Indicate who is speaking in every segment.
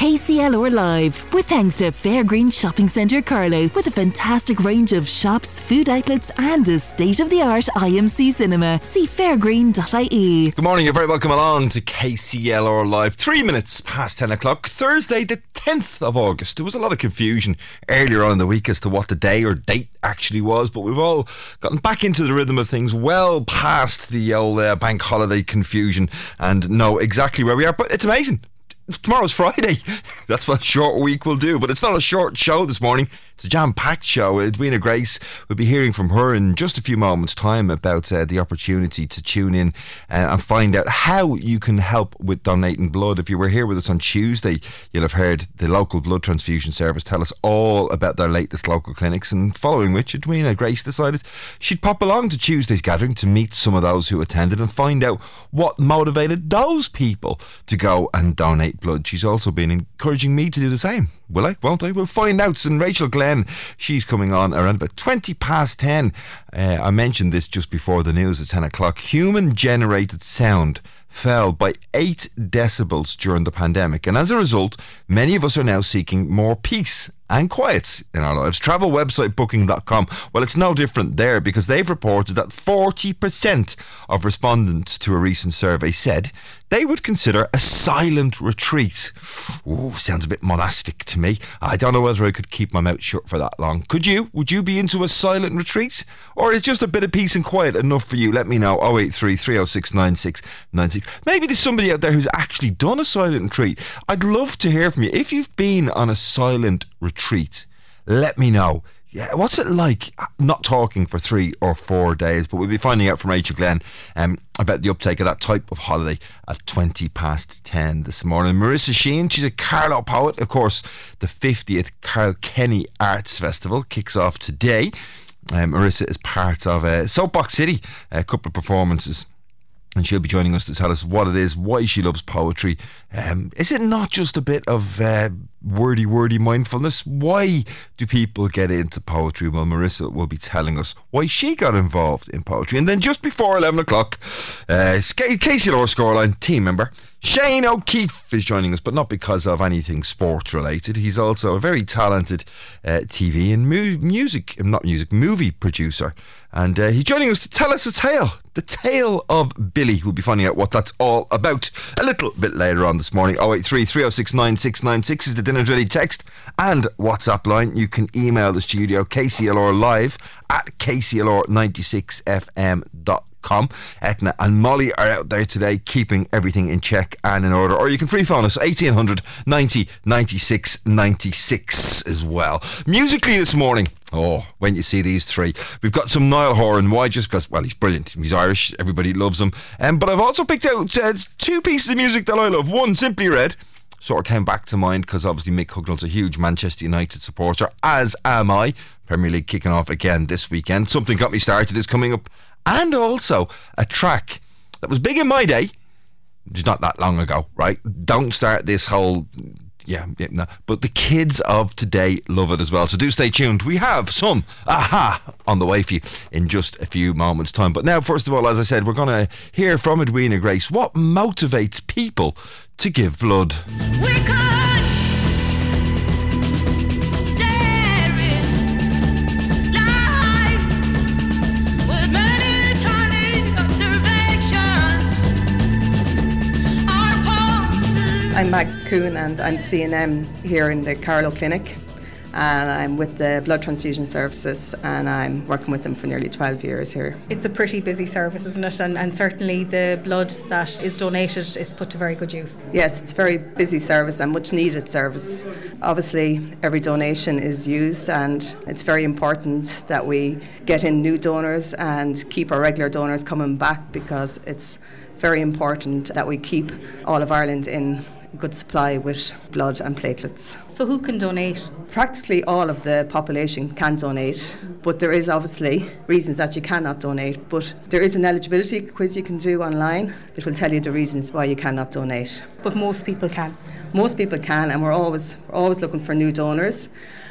Speaker 1: KCLR Live, with thanks to Fairgreen Shopping Centre Carlow, with a fantastic range of shops, food outlets, and a state of the art IMC cinema. See fairgreen.ie.
Speaker 2: Good morning, you're very welcome along to KCLR Live. Three minutes past 10 o'clock, Thursday, the 10th of August. There was a lot of confusion earlier on in the week as to what the day or date actually was, but we've all gotten back into the rhythm of things well past the old uh, bank holiday confusion and know exactly where we are. But it's amazing tomorrow's Friday. That's what a short week will do. But it's not a short show this morning. It's a jam-packed show. Edwina Grace will be hearing from her in just a few moments' time about uh, the opportunity to tune in uh, and find out how you can help with donating blood. If you were here with us on Tuesday, you'll have heard the local blood transfusion service tell us all about their latest local clinics. And following which, Edwina Grace decided she'd pop along to Tuesday's gathering to meet some of those who attended and find out what motivated those people to go and donate blood. She's also been encouraging me to do the same. Will I? Won't I? We'll find out. And Rachel Glenn, she's coming on around about 20 past 10. Uh, I mentioned this just before the news at 10 o'clock. Human generated sound fell by 8 decibels during the pandemic. And as a result, many of us are now seeking more peace and quiet in our lives. Travel website booking.com, well, it's no different there because they've reported that 40% of respondents to a recent survey said they would consider a silent retreat. Ooh, sounds a bit monastic to me. I don't know whether I could keep my mouth shut for that long. Could you? Would you be into a silent retreat? Or is just a bit of peace and quiet enough for you? Let me know. 083 306 9696. Maybe there's somebody out there who's actually done a silent retreat. I'd love to hear from you. If you've been on a silent retreat, let me know yeah, what's it like uh, not talking for three or four days? But we'll be finding out from Rachel Glenn um, about the uptake of that type of holiday at 20 past 10 this morning. Marissa Sheen, she's a Carlow poet. Of course, the 50th Kilkenny Arts Festival kicks off today. Um, Marissa is part of uh, Soapbox City, a couple of performances and she'll be joining us to tell us what it is, why she loves poetry. Um, is it not just a bit of uh, wordy, wordy mindfulness? Why do people get into poetry? Well, Marissa will be telling us why she got involved in poetry. And then just before 11 o'clock, uh, KCLR Scoreline team member Shane O'Keefe is joining us, but not because of anything sports related. He's also a very talented uh, TV and mu- music, not music, movie producer. And uh, he's joining us to tell us a tale. The tale of Billy. We'll be finding out what that's all about a little bit later on this morning. 083 306 9696 is the dinner Ready text and WhatsApp line. You can email the studio KCLR live at KCLR96fm.com com. Etna and Molly are out there today keeping everything in check and in order. Or you can free phone us 1800 90 96 96 as well. Musically this morning. Oh, when you see these three, we've got some Niall Horan. Why? Just because, well, he's brilliant. He's Irish. Everybody loves him. Um, but I've also picked out uh, two pieces of music that I love. One, Simply Red sort of came back to mind because obviously Mick Hucknall's a huge Manchester United supporter, as am I. Premier League kicking off again this weekend. Something got me started is coming up and also a track that was big in my day, just not that long ago, right? Don't start this whole yeah, yeah no. but the kids of today love it as well. So do stay tuned. We have some aha on the way for you in just a few moments' time. But now, first of all, as I said, we're going to hear from Edwina Grace. What motivates people to give blood?
Speaker 3: I'm Mag Coon and I'm the CNM here in the Carlow Clinic and I'm with the Blood Transfusion Services and I'm working with them for nearly 12 years here.
Speaker 4: It's a pretty busy service, isn't it? And, and certainly the blood that is donated is put to very good use.
Speaker 3: Yes, it's a very busy service and much needed service. Obviously, every donation is used and it's very important that we get in new donors and keep our regular donors coming back because it's very important that we keep all of Ireland in good supply with blood and platelets.
Speaker 4: So, who can donate?
Speaker 3: Practically all of the population can donate, but there is obviously reasons that you cannot donate. But there is an eligibility quiz you can do online that will tell you the reasons why you cannot donate.
Speaker 4: But most people can.
Speaker 3: Most people can, and we're always we're always looking for new donors.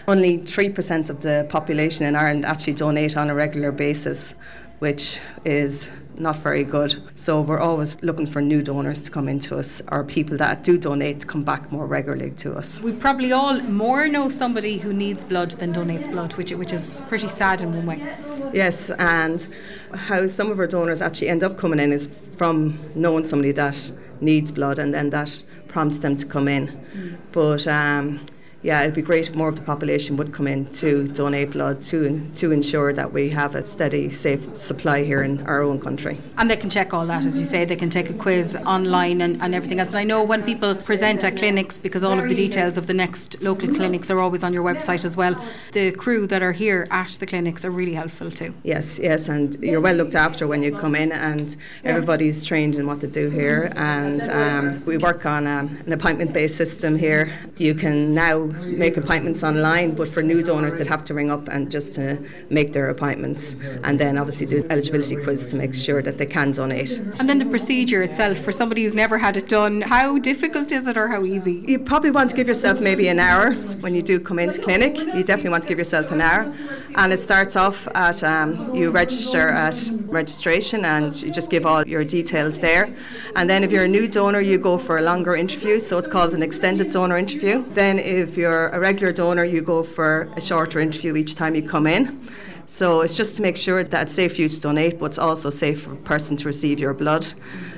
Speaker 3: Only three percent of the population in Ireland actually donate on a regular basis, which is not very good. So we're always looking for new donors to come into us or people that do donate to come back more regularly to us.
Speaker 4: We probably all more know somebody who needs blood than donates blood, which which is pretty sad in one way.
Speaker 3: Yes, and how some of our donors actually end up coming in is from knowing somebody that needs blood and then that prompts them to come in. Mm. But um, yeah, it'd be great if more of the population would come in to donate blood to to ensure that we have a steady, safe supply here in our own country.
Speaker 4: And they can check all that, as you say, they can take a quiz online and, and everything else. And I know when people present at clinics, because all of the details of the next local clinics are always on your website as well, the crew that are here at the clinics are really helpful too.
Speaker 3: Yes, yes, and you're well looked after when you come in, and everybody's trained in what to do here. And um, we work on um, an appointment based system here. You can now make appointments online, but for new donors, they'd have to ring up and just to make their appointments, and then obviously do eligibility quiz to make sure that they can donate.
Speaker 4: And then the procedure itself for somebody who's never had it done, how difficult is it or how easy?
Speaker 3: You probably want to give yourself maybe an hour when you do come into clinic. You definitely want to give yourself an hour, and it starts off at um, you register at registration and you just give all your details there, and then if you're a new donor, you go for a longer interview, so it's called an extended donor interview. Then if you're a regular donor, you go for a shorter interview each time you come in. So it's just to make sure that it's safe for you to donate, but it's also safe for a person to receive your blood.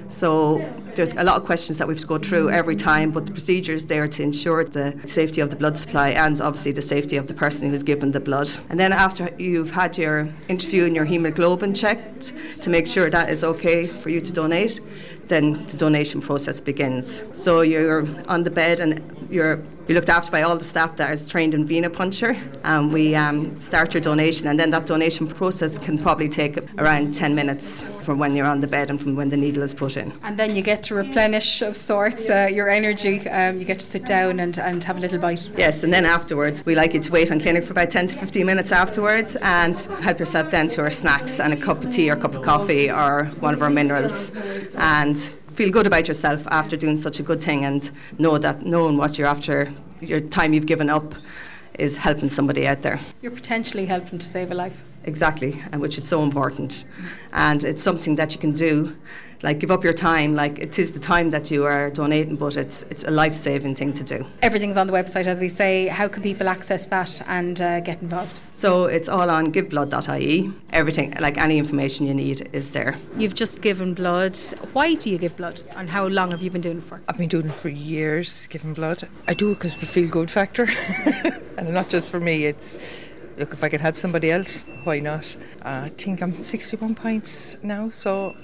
Speaker 3: So there's a lot of questions that we have to go through every time, but the procedure is there to ensure the safety of the blood supply and obviously the safety of the person who's given the blood. And then after you've had your interview and your hemoglobin checked to make sure that is okay for you to donate, then the donation process begins. So you're on the bed and you're you're looked after by all the staff that is trained in venipuncture, and we um, start your donation, and then that donation process can probably take around 10 minutes from when you're on the bed and from when the needle is put in.
Speaker 4: And then you get to replenish of sorts uh, your energy. Um, you get to sit down and, and have a little bite.
Speaker 3: Yes, and then afterwards, we like you to wait on clinic for about 10 to 15 minutes afterwards and help yourself then to our snacks and a cup of tea or a cup of coffee or one of our minerals. And feel good about yourself after doing such a good thing and know that knowing what you're after, your time you've given up is helping somebody out there.
Speaker 4: You're potentially helping to save a life.
Speaker 3: Exactly, and which is so important. And it's something that you can do like give up your time. Like it is the time that you are donating, but it's it's a life saving thing to do.
Speaker 4: Everything's on the website, as we say. How can people access that and uh, get involved?
Speaker 3: So it's all on giveblood.ie. Everything, like any information you need, is there.
Speaker 4: You've just given blood. Why do you give blood, and how long have you been doing it for?
Speaker 5: I've been doing it for years, giving blood. I do it because it's a feel good factor, and not just for me. It's look if I can help somebody else, why not? Uh, I think I'm 61 pints now, so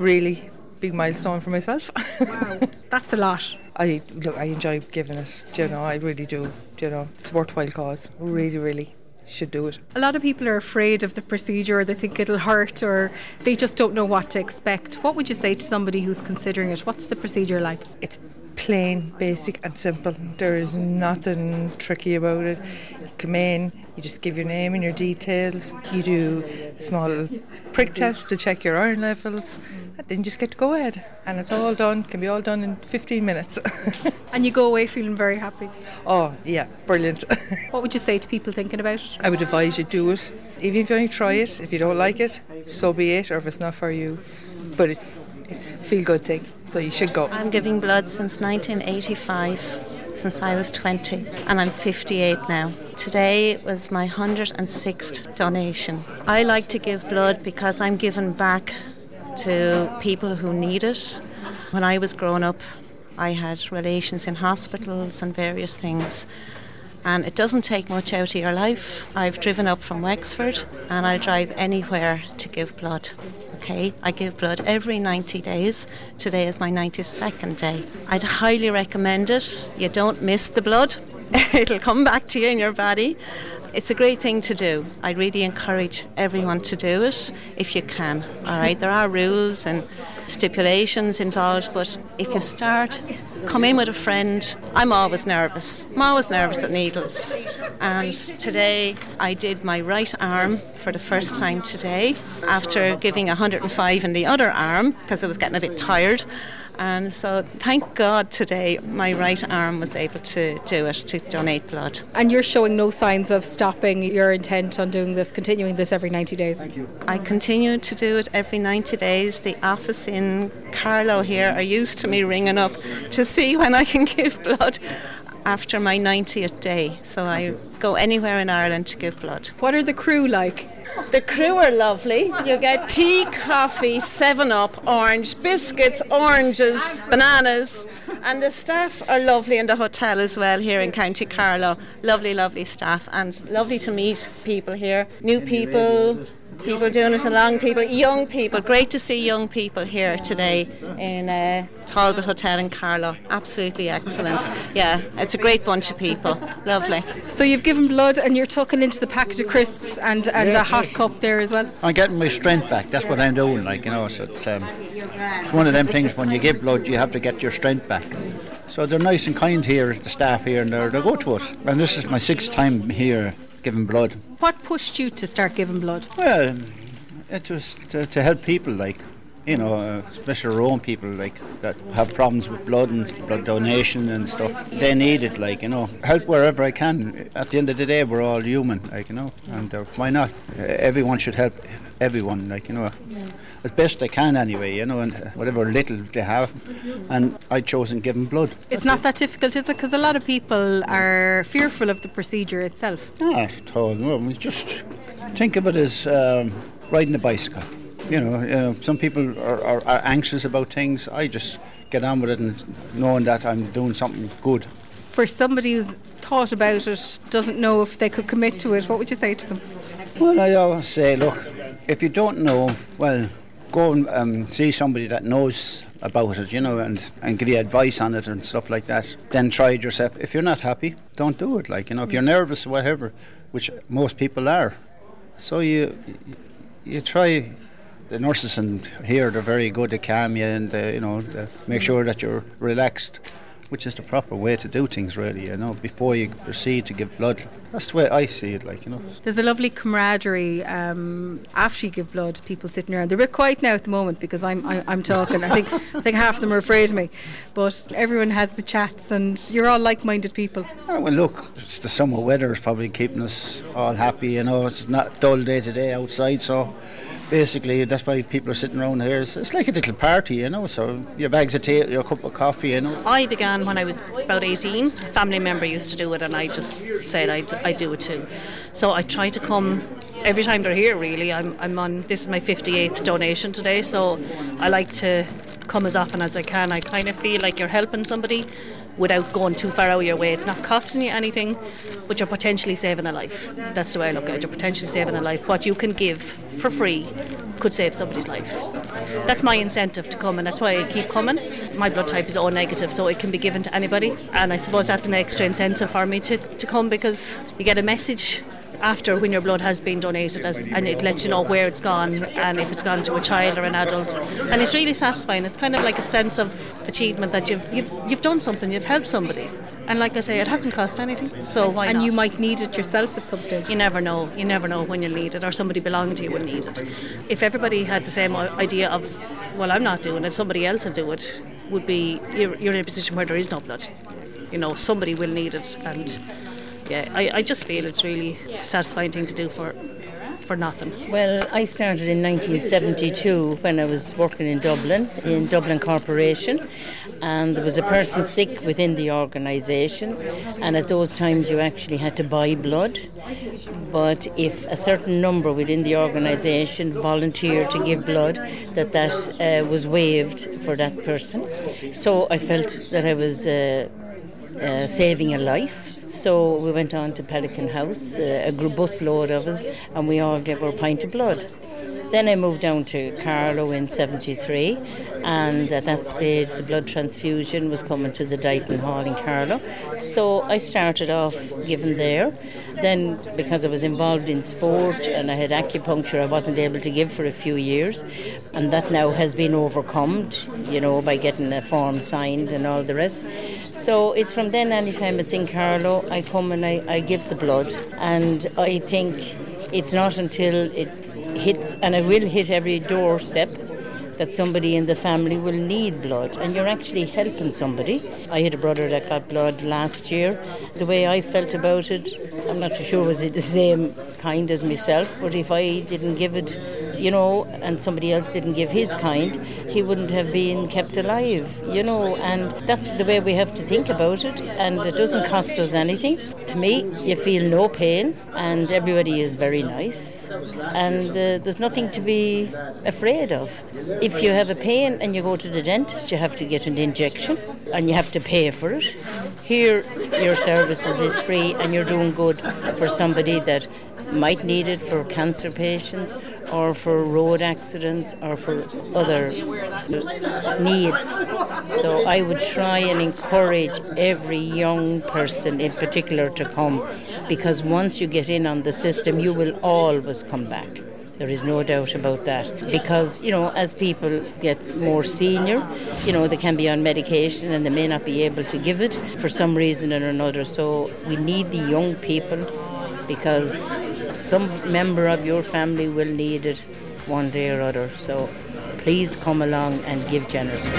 Speaker 5: really big milestone for myself.
Speaker 4: wow, that's a lot.
Speaker 5: I look, I enjoy giving it. Do you know, I really do. do you know, it's a worthwhile cause. Really, really should do it.
Speaker 4: A lot of people are afraid of the procedure, they think it'll hurt, or they just don't know what to expect. What would you say to somebody who's considering it? What's the procedure like?
Speaker 5: It's plain, basic, and simple. There is nothing tricky about it. You come in, you just give your name and your details. You do small prick tests to check your iron levels, and then you just get to go ahead. And it's all done. Can be all done in 15 minutes.
Speaker 4: and you go away feeling very happy.
Speaker 5: Oh yeah, brilliant.
Speaker 4: what would you say to people thinking about it?
Speaker 5: I would advise you do it. Even if you only try it, if you don't like it, so be it. Or if it's not for you, but it, it's a feel good thing. So you should go.
Speaker 6: I'm giving blood since 1985 since I was 20, and I'm 58 now. Today was my 106th donation. I like to give blood because I'm giving back to people who need it. When I was growing up, I had relations in hospitals and various things. And it doesn't take much out of your life. I've driven up from Wexford and I'll drive anywhere to give blood. Okay, I give blood every 90 days. Today is my 92nd day. I'd highly recommend it. You don't miss the blood, it'll come back to you in your body. It's a great thing to do. I really encourage everyone to do it if you can. All right, there are rules and stipulations involved, but if you start, come in with a friend. I'm always nervous. I'm always nervous at needles. And today I did my right arm for the first time today after giving 105 in the other arm because I was getting a bit tired. And so, thank God today my right arm was able to do it, to donate blood.
Speaker 4: And you're showing no signs of stopping your intent on doing this, continuing this every 90 days? Thank
Speaker 6: you. I continue to do it every 90 days. The office in Carlow here are used to me ringing up to see when I can give blood after my 90th day. So I go anywhere in Ireland to give blood.
Speaker 4: What are the crew like?
Speaker 6: The crew are lovely. You get tea, coffee, 7 Up, orange, biscuits, oranges, bananas. And the staff are lovely in the hotel as well here in County Carlow. Lovely, lovely staff and lovely to meet people here. New people, people doing it along, people, young people. Great to see young people here today in uh, Talbot Hotel in Carlow. Absolutely excellent. Yeah, it's a great bunch of people. Lovely.
Speaker 4: So you've given blood and you're tucking into the packet of crisps and, and yeah, a hot cup there as well?
Speaker 7: I'm getting my strength back. That's what I'm doing, like, you know. So it's, um, it's one of them things when you give blood, you have to get your strength back. So they're nice and kind here, the staff here, and they're, they go to us. And this is my sixth time here giving blood.
Speaker 4: What pushed you to start giving blood?
Speaker 7: Well, it was to, to help people, like, you know, uh, especially our own people, like, that have problems with blood and blood donation and stuff. They need it, like, you know, help wherever I can. At the end of the day, we're all human, like, you know, and uh, why not? Uh, everyone should help everyone, like, you know. As best I can anyway, you know, and whatever little they have. And I chose chosen giving blood.
Speaker 4: It's not that difficult, is it? Because a lot of people are fearful of the procedure itself.
Speaker 7: Not at all. No, just think of it as um, riding a bicycle. You know, you know some people are, are, are anxious about things. I just get on with it and knowing that I'm doing something good.
Speaker 4: For somebody who's thought about it, doesn't know if they could commit to it, what would you say to them?
Speaker 7: Well, I always say, look, if you don't know, well, go and um, see somebody that knows about it, you know, and, and give you advice on it and stuff like that. Then try it yourself. If you're not happy, don't do it. Like, you know, if you're nervous or whatever, which most people are. So you, you, you try the nurses and here they're very good to calm you and uh, you know make sure that you're relaxed which is the proper way to do things, really, you know, before you proceed to give blood. That's the way I see it, like, you know.
Speaker 4: There's a lovely camaraderie um, after you give blood, people sitting around. They're a bit quiet now at the moment because I'm, I, am i am talking. I think, I think half of them are afraid of me. But everyone has the chats and you're all like minded people.
Speaker 7: Yeah, well, look, it's the summer weather is probably keeping us all happy, you know. It's not dull day to day outside, so basically that's why people are sitting around here. It's, it's like a little party, you know. So your bags of tea, your cup of coffee, you know.
Speaker 8: I began when I was about 18. A family member used to do it, and I just said I'd, I'd do it too. So I try to come every time they're here. Really, I'm, I'm on. This is my 58th donation today, so I like to come as often as I can. I kind of feel like you're helping somebody without going too far out of your way. It's not costing you anything, but you're potentially saving a life. That's the way I look at it. You're potentially saving a life. What you can give for free could save somebody's life. That's my incentive to come, and that's why I keep coming. My blood type is O negative, so it can be given to anybody, and I suppose that's an extra incentive for me to, to come because you get a message after when your blood has been donated as, and it lets you know where it's gone and if it's gone to a child or an adult and it's really satisfying it's kind of like a sense of achievement that you've you've, you've done something you've helped somebody and like I say, it hasn't cost anything, so why
Speaker 4: And
Speaker 8: not?
Speaker 4: you might need it yourself at some stage.
Speaker 8: You never know. You never know when you'll need it, or somebody belonging to you will need it. If everybody had the same idea of, well, I'm not doing it, somebody else will do it, would be you're, you're in a position where there is no blood. You know, somebody will need it, and yeah, I, I just feel it's really satisfying thing to do for for nothing.
Speaker 9: Well, I started in 1972 when I was working in Dublin, in Dublin Corporation, and there was a person sick within the organisation, and at those times you actually had to buy blood. But if a certain number within the organisation volunteered to give blood, that that uh, was waived for that person. So I felt that I was uh, uh, saving a life so we went on to Pelican House, uh, a group load of us, and we all gave our pint of blood. Then I moved down to Carlow in 73, and at that stage, the blood transfusion was coming to the Deighton Hall in Carlow. So I started off giving there. Then, because I was involved in sport and I had acupuncture, I wasn't able to give for a few years, and that now has been overcome, you know, by getting a form signed and all the rest. So it's from then, anytime it's in Carlow, I come and I, I give the blood, and I think it's not until it hits, and I will hit every doorstep that somebody in the family will need blood and you're actually helping somebody. I had a brother that got blood last year. The way I felt about it, I'm not too sure was it the same kind as myself, but if I didn't give it, you know, and somebody else didn't give his kind, he wouldn't have been kept alive, you know, and that's the way we have to think about it, and it doesn't cost us anything. To me, you feel no pain, and everybody is very nice, and uh, there's nothing to be afraid of. If you have a pain and you go to the dentist, you have to get an injection, and you have to pay for it. Here, your services is free, and you're doing good for somebody that might need it for cancer patients or for road accidents or for other needs. So I would try and encourage every young person in particular to come because once you get in on the system, you will always come back. There is no doubt about that. Because, you know, as people get more senior, you know, they can be on medication and they may not be able to give it for some reason or another. So we need the young people because some member of your family will need it one day or other. So please come along and give generously.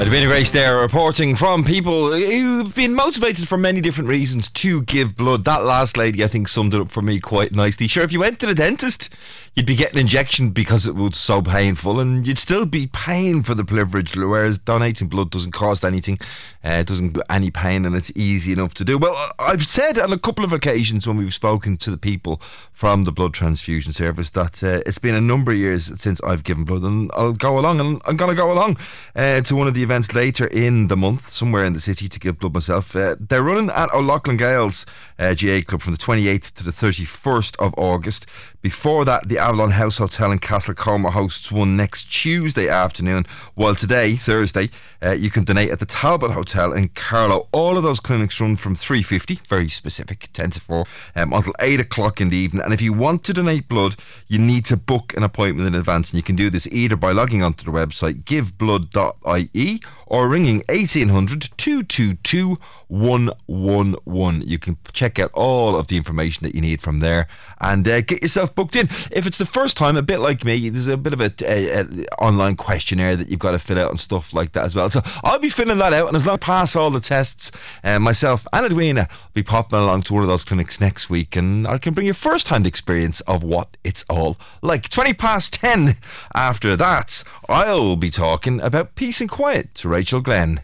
Speaker 2: Edwina Grace there reporting from people who've been motivated for many different reasons to give blood. That last lady, I think, summed it up for me quite nicely. Sure, if you went to the dentist, you'd be getting injection because it was so painful, and you'd still be paying for the privilege. Whereas donating blood doesn't cost anything, uh, doesn't do any pain, and it's easy enough to do. Well, I've said on a couple of occasions when we've spoken to the people from the blood transfusion service that uh, it's been a number of years since I've given blood, and I'll go along, and I'm going to go along uh, to one of the events later in the month, somewhere in the city, to give blood myself. Uh, they're running at O'Loughlin Gales uh, GAA Club from the 28th to the 31st of August. Before that, the Avalon House Hotel in Castlecomer hosts one next Tuesday afternoon. While today, Thursday, uh, you can donate at the Talbot Hotel in Carlow. All of those clinics run from 3.50, very specific, 10 to 4, um, until 8 o'clock in the evening. And if you want to donate blood, you need to book an appointment in advance. And you can do this either by logging onto the website giveblood.ie or ringing 1800 222 111. You can check out all of the information that you need from there and uh, get yourself booked in. If it's the first time, a bit like me, there's a bit of a, a, a, online questionnaire that you've got to fill out and stuff like that as well. So I'll be filling that out, and as long as I pass all the tests, uh, myself and Edwina will be popping along to one of those clinics next week, and I can bring you first-hand experience of what it's all like. Twenty past ten. After that, I'll be talking about peace and quiet to Rachel Glenn.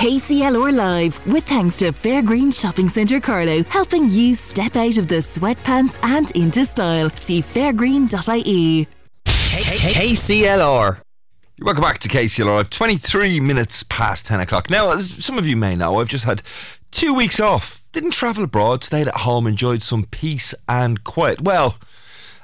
Speaker 1: KCLR Live, with thanks to Fairgreen Shopping Centre Carlow, helping you step out of the sweatpants and into style. See fairgreen.ie.
Speaker 2: KCLR. Welcome back to KCLR. I've 23 minutes past 10 o'clock. Now, as some of you may know, I've just had two weeks off. Didn't travel abroad, stayed at home, enjoyed some peace and quiet. Well,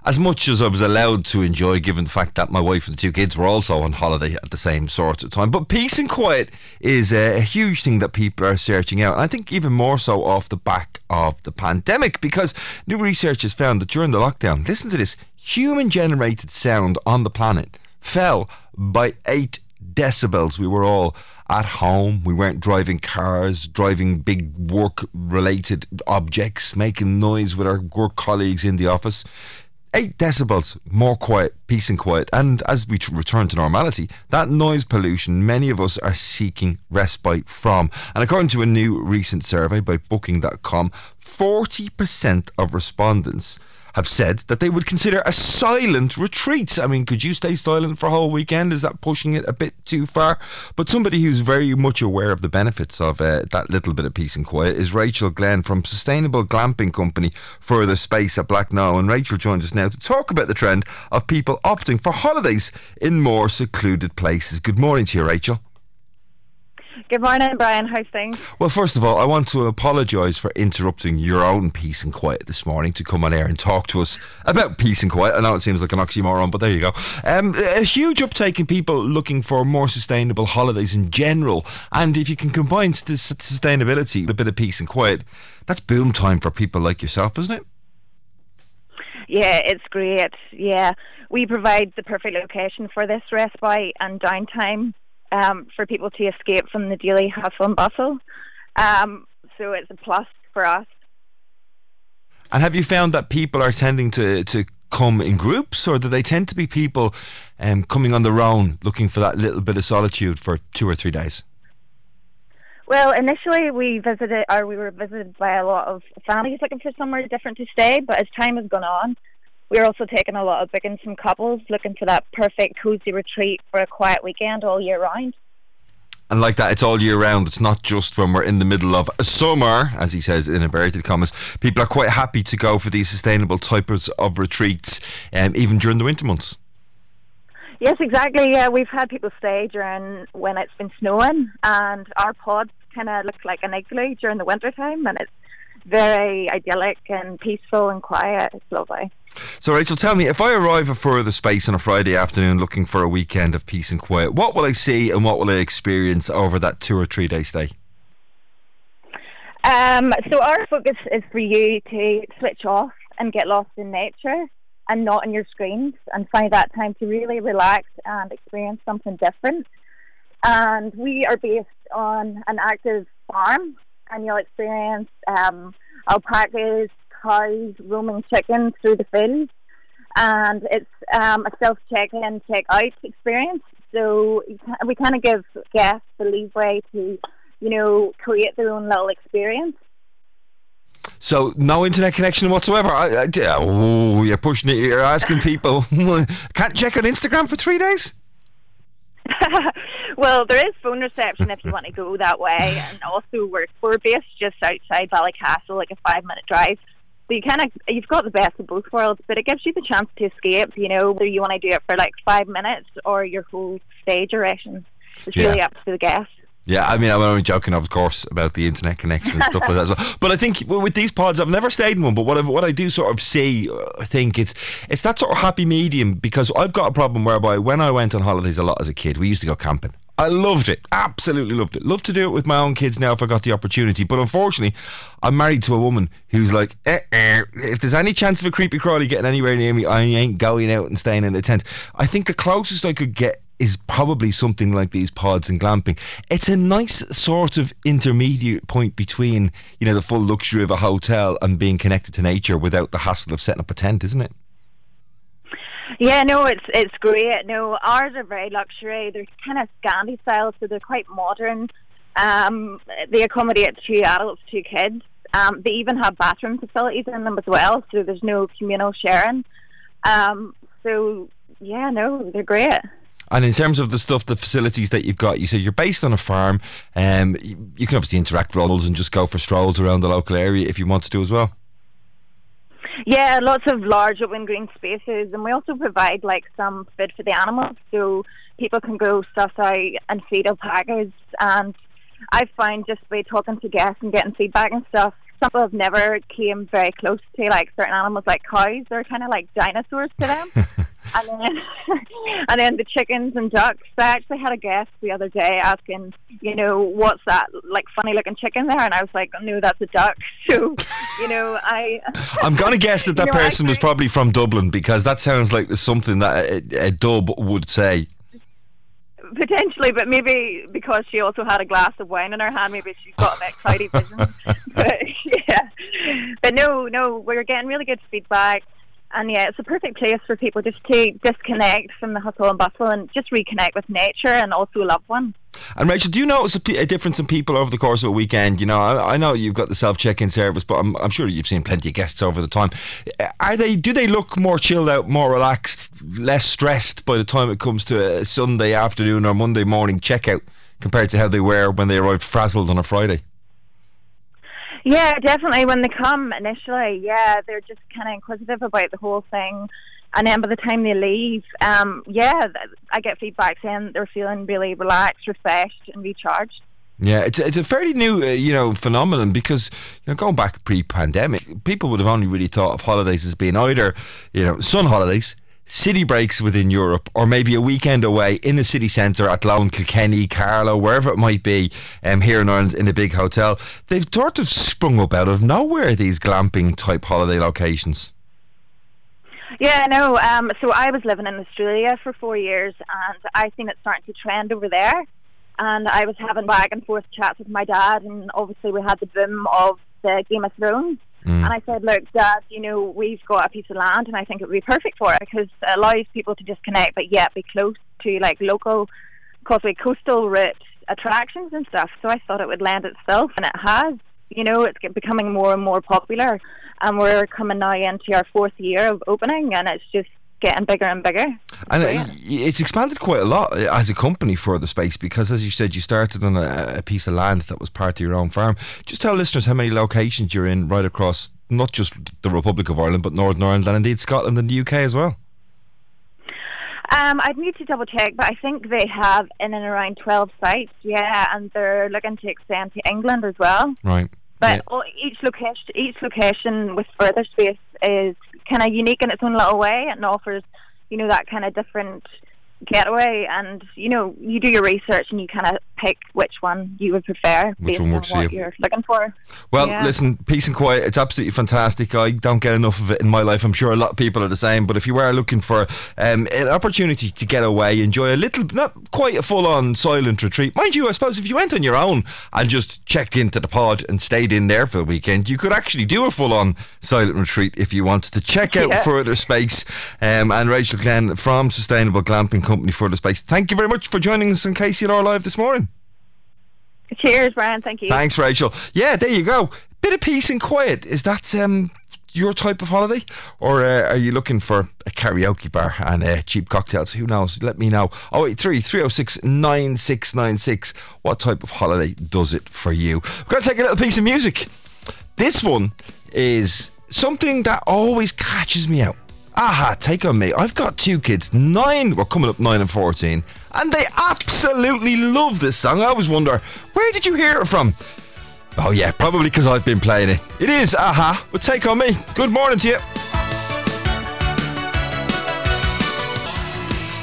Speaker 2: as much as I was allowed to enjoy, given the fact that my wife and the two kids were also on holiday at the same sort of time. But peace and quiet is a, huge thing that people are searching out. And I think even more so off the back of the pandemic, because new research has found that during the lockdown, listen to this human generated sound on the planet fell by eight decibels. We were all at home. We weren't driving cars, driving big work related objects, making noise with our work colleagues in the office. 8 decibels more quiet, peace and quiet. And as we return to normality, that noise pollution many of us are seeking respite from. And according to a new recent survey by Booking.com, 40% of respondents have said that they would consider a silent retreat. I mean, could you stay silent for a whole weekend? Is that pushing it a bit too far? But somebody who's very much aware of the benefits of uh, that little bit of peace and quiet is Rachel Glenn from sustainable glamping company Further Space at Black Blacknow. And Rachel joins us now to talk about the trend of people opting for holidays in more secluded places. Good morning to you, Rachel.
Speaker 10: Good morning, Brian. How's things?
Speaker 2: Well, first of all, I want to apologise for interrupting your own peace and quiet this morning to come on air and talk to us about peace and quiet. I know it seems like an oxymoron, but there you go. Um, a huge uptake in people looking for more sustainable holidays in general. And if you can combine sustainability with a bit of peace and quiet, that's boom time for people like yourself, isn't it?
Speaker 10: Yeah, it's great. Yeah, we provide the perfect location for this respite and downtime um, for people to escape from the daily hustle and bustle. Um, so it's a plus for us.
Speaker 2: And have you found that people are tending to, to come in groups, or do they tend to be people um, coming on their own, looking for that little bit of solitude for two or three days?
Speaker 10: Well, initially we visited, or we were visited by a lot of families looking for somewhere different to stay. But as time has gone on, we're also taking a lot of bookings from couples looking for that perfect cozy retreat for a quiet weekend all year round.
Speaker 2: And like that, it's all year round. It's not just when we're in the middle of a summer, as he says in inverted commas. People are quite happy to go for these sustainable types of retreats, um, even during the winter months.
Speaker 10: Yes, exactly. Yeah, we've had people stay during when it's been snowing, and our pods kind of look like an igloo during the winter time, and it's very idyllic and peaceful and quiet. It's lovely.
Speaker 2: So, Rachel, tell me if I arrive at Further Space on a Friday afternoon looking for a weekend of peace and quiet, what will I see and what will I experience over that two or three day stay?
Speaker 10: Um, so, our focus is for you to switch off and get lost in nature and not in your screens and find that time to really relax and experience something different. And we are based on an active farm, and you'll experience um, alpacas, cows, roaming chickens through the fields. And it's um, a self check in, check out experience. So we kind of give guests the leeway to, you know, create their own little experience.
Speaker 2: So no internet connection whatsoever. I, I, oh, you're pushing it. You're asking people can't check on Instagram for three days.
Speaker 10: well, there is phone reception if you want to go that way, and also we're we're based just outside Ballycastle, like a five minute drive. So you kind of you've got the best of both worlds, but it gives you the chance to escape. You know, whether you want to do it for like five minutes or your whole stay duration. It's really up to the guest.
Speaker 2: Yeah, I mean, I'm only joking, of course, about the internet connection and stuff like that as well. But I think with these pods, I've never stayed in one. But what I, what I do sort of see, uh, I think it's it's that sort of happy medium because I've got a problem whereby when I went on holidays a lot as a kid, we used to go camping. I loved it, absolutely loved it. Love to do it with my own kids now if I got the opportunity. But unfortunately, I'm married to a woman who's like, eh, eh, if there's any chance of a creepy crawly getting anywhere near me, I ain't going out and staying in a tent. I think the closest I could get is probably something like these pods and glamping. It's a nice sort of intermediate point between, you know, the full luxury of a hotel and being connected to nature without the hassle of setting up a tent, isn't it?
Speaker 10: Yeah, no, it's it's great. No, ours are very luxury. They're kind of Scandi style, so they're quite modern. Um, they accommodate two adults, two kids. Um, they even have bathroom facilities in them as well, so there's no communal sharing. Um, so yeah, no, they're great.
Speaker 2: And in terms of the stuff, the facilities that you've got, you said you're based on a farm. Um, you can obviously interact with roles and just go for strolls around the local area if you want to do as well.
Speaker 10: Yeah, lots of large open green spaces, and we also provide like some food for the animals, so people can go stuff out and feed alpacas. And I find just by talking to guests and getting feedback and stuff, some people have never came very close to like certain animals, like cows. They're kind of like dinosaurs to them. and then, and then the chickens and ducks. I actually had a guest the other day asking, you know, what's that like funny looking chicken there? And I was like, no, that's a duck. So, you know, I.
Speaker 2: I'm gonna guess that that you know, person was probably from Dublin because that sounds like something that a, a dub would say
Speaker 10: potentially, but maybe because she also had a glass of wine in her hand, maybe she's got an exciting vision. but yeah, but no, no, we're getting really good feedback and yeah, it's a perfect place for people just to disconnect from the hustle and bustle and just reconnect with nature and also loved one.
Speaker 2: And Rachel, do you notice a, a, difference in people over the course of a weekend? You know, I, I know you've got the self check-in service, but I'm, I'm, sure you've seen plenty of guests over the time. Are they? Do they look more chilled out, more relaxed, less stressed by the time it comes to a Sunday afternoon or Monday morning checkout compared to how they were when they arrived frazzled on a Friday?
Speaker 10: Yeah, definitely. When they come initially, yeah, they're just kind of inquisitive about the whole thing. And then by the time they leave, um, yeah, I get feedback saying they're feeling really relaxed, refreshed, and recharged.
Speaker 2: Yeah, it's it's a fairly new uh, you know phenomenon because you know going back pre-pandemic, people would have only really thought of holidays as being either you know sun holidays city breaks within Europe, or maybe a weekend away in the city centre Athlone Kilkenny, Carlow, wherever it might be, um, here in Ireland in a big hotel. They've sort of sprung up out of nowhere, these glamping type holiday locations.
Speaker 10: Yeah, no. Um, so I was living in Australia for four years, and I seen it starting to trend over there. And I was having back and forth chats with my dad, and obviously we had the boom of the Game of Thrones. Mm. And I said, look, Dad, you know, we've got a piece of land, and I think it would be perfect for it because it allows people to disconnect, but yet be close to like local Causeway coastal route attractions and stuff. So I thought it would lend itself, and it has. You know, it's becoming more and more popular, and we're coming now into our fourth year of opening, and it's just getting bigger and bigger.
Speaker 2: And y- it's expanded quite a lot uh, as a company Further Space because, as you said, you started on a, a piece of land that was part of your own farm. Just tell listeners how many locations you're in right across not just the Republic of Ireland, but Northern Ireland and indeed Scotland and the UK as well.
Speaker 10: Um, I'd need to double check, but I think they have in and around 12 sites, yeah, and they're looking to extend to England as well.
Speaker 2: Right.
Speaker 10: But
Speaker 2: Yeah.
Speaker 10: each location, each location with further space is kind of unique in its own little way, and offers, you know, that kind of different getaway. And you know, you do your research and you kind of pick which one you would prefer
Speaker 2: Which one works for
Speaker 10: what
Speaker 2: you.
Speaker 10: you're looking for.
Speaker 2: Well,
Speaker 10: Yeah.
Speaker 2: listen, peace and quiet. It's absolutely fantastic. I don't get enough of it in my life. I'm sure a lot of people are the same. But if you are looking for um, an opportunity to get away, enjoy a little, not quite a full on silent retreat, mind you, I suppose if you went on your own and just checked into the pod and stayed in there for the weekend, you could actually do a full on silent retreat if you wanted to check out
Speaker 10: Yeah.
Speaker 2: Further Space. Um, and Rachel Glenn from Sustainable Glamping Company Further Space. Thank you very much for joining us on KCLR Live this morning.
Speaker 10: Cheers, Brian. Thank you.
Speaker 2: Thanks, Rachel. Yeah, there you go. Bit of peace and quiet. Is that um, your type of holiday? Or uh, are you looking for a karaoke bar and uh, cheap cocktails? Who knows? Let me know. 083 306 9696. What type of holiday does it for you? We're going to take a little piece of music. This one is something that always catches me out. Aha, take on me. I've got two kids, nine, we're coming up nine and 14, and they absolutely love this song. I always wonder, where did you hear it from? Oh, yeah, probably because I've been playing it. It is Aha, but take on me. Good morning to you.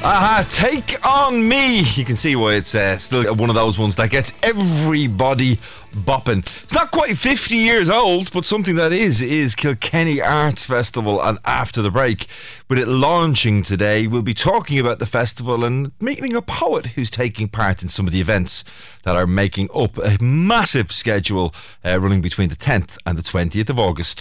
Speaker 2: Aha, take on me. You can see why it's uh, still one of those ones that gets everybody bopping. It's not quite 50 years old, but something that is is Kilkenny Arts Festival. And after the break, with it launching today, we'll be talking about the festival and meeting a poet who's taking part in some of the events that are making up a massive schedule uh, running between the 10th and the 20th of August.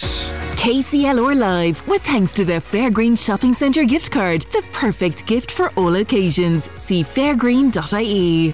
Speaker 1: KCLR Live, with thanks to the Fairgreen Shopping Centre gift card, the perfect gift for all occasions. See fairgreen.ie.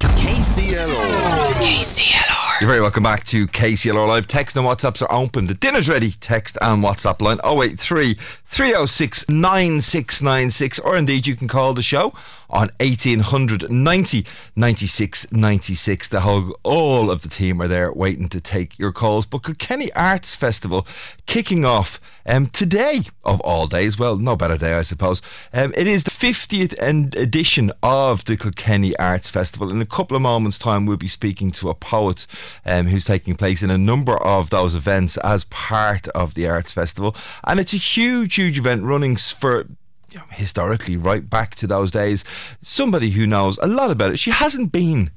Speaker 11: KCLR. KCLR.
Speaker 2: You're very welcome back to KCLR Live. Text and WhatsApps are open. The dinner's ready. Text and WhatsApp line 083 306 9696. Or indeed, you can call the show on 1800 90 96 96. The whole, all of the team are there waiting to take your calls. But Kilkenny Arts Festival kicking off um, today, of all days. Well, no better day, I suppose. Um, it is the 50th en- edition of the Kilkenny Arts Festival. In a couple of moments' time, we'll be speaking to a poet um, who's taking place in a number of those events as part of the Arts Festival. And it's a huge, huge event running for you know, historically right back to those days. Somebody who knows a lot about it. She hasn't been.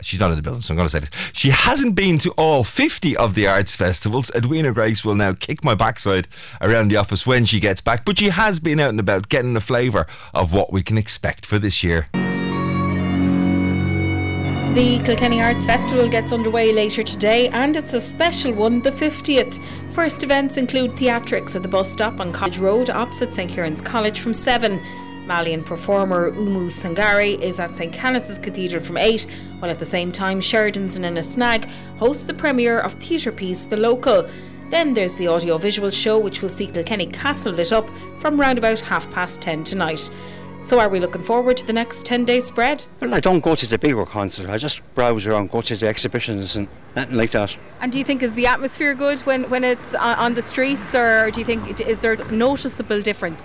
Speaker 2: She's not in the building, so I'm going to say this. She hasn't been to all 50 of the arts festivals. Edwina Grace will now kick my backside around the office when she gets back, but she has been out and about getting a flavour of what we can expect for this year.
Speaker 12: The Kilkenny Arts Festival gets underway later today and it's a special one, the 50th. First events include theatrics at the bus stop on College Road opposite St Kieran's College from 7. Malian performer Oumou Sangaré is at St Canice's Cathedral from 8, while at the same time Sheridan's and in a snag host the premiere of theatre piece The Local. Then there's the audio-visual show which will see Kilkenny Castle lit up from round about half past 10 tonight. So are we looking forward to the next 10 day spread?
Speaker 13: Well, I don't go to the bigger concerts. I just browse around, go to the exhibitions and nothing like that.
Speaker 12: And do you think is the atmosphere good when, when it's on on the streets, or do you think is there noticeable difference?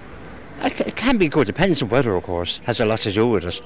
Speaker 13: It it can be good. Depends on weather, of course. Has a lot to do with it.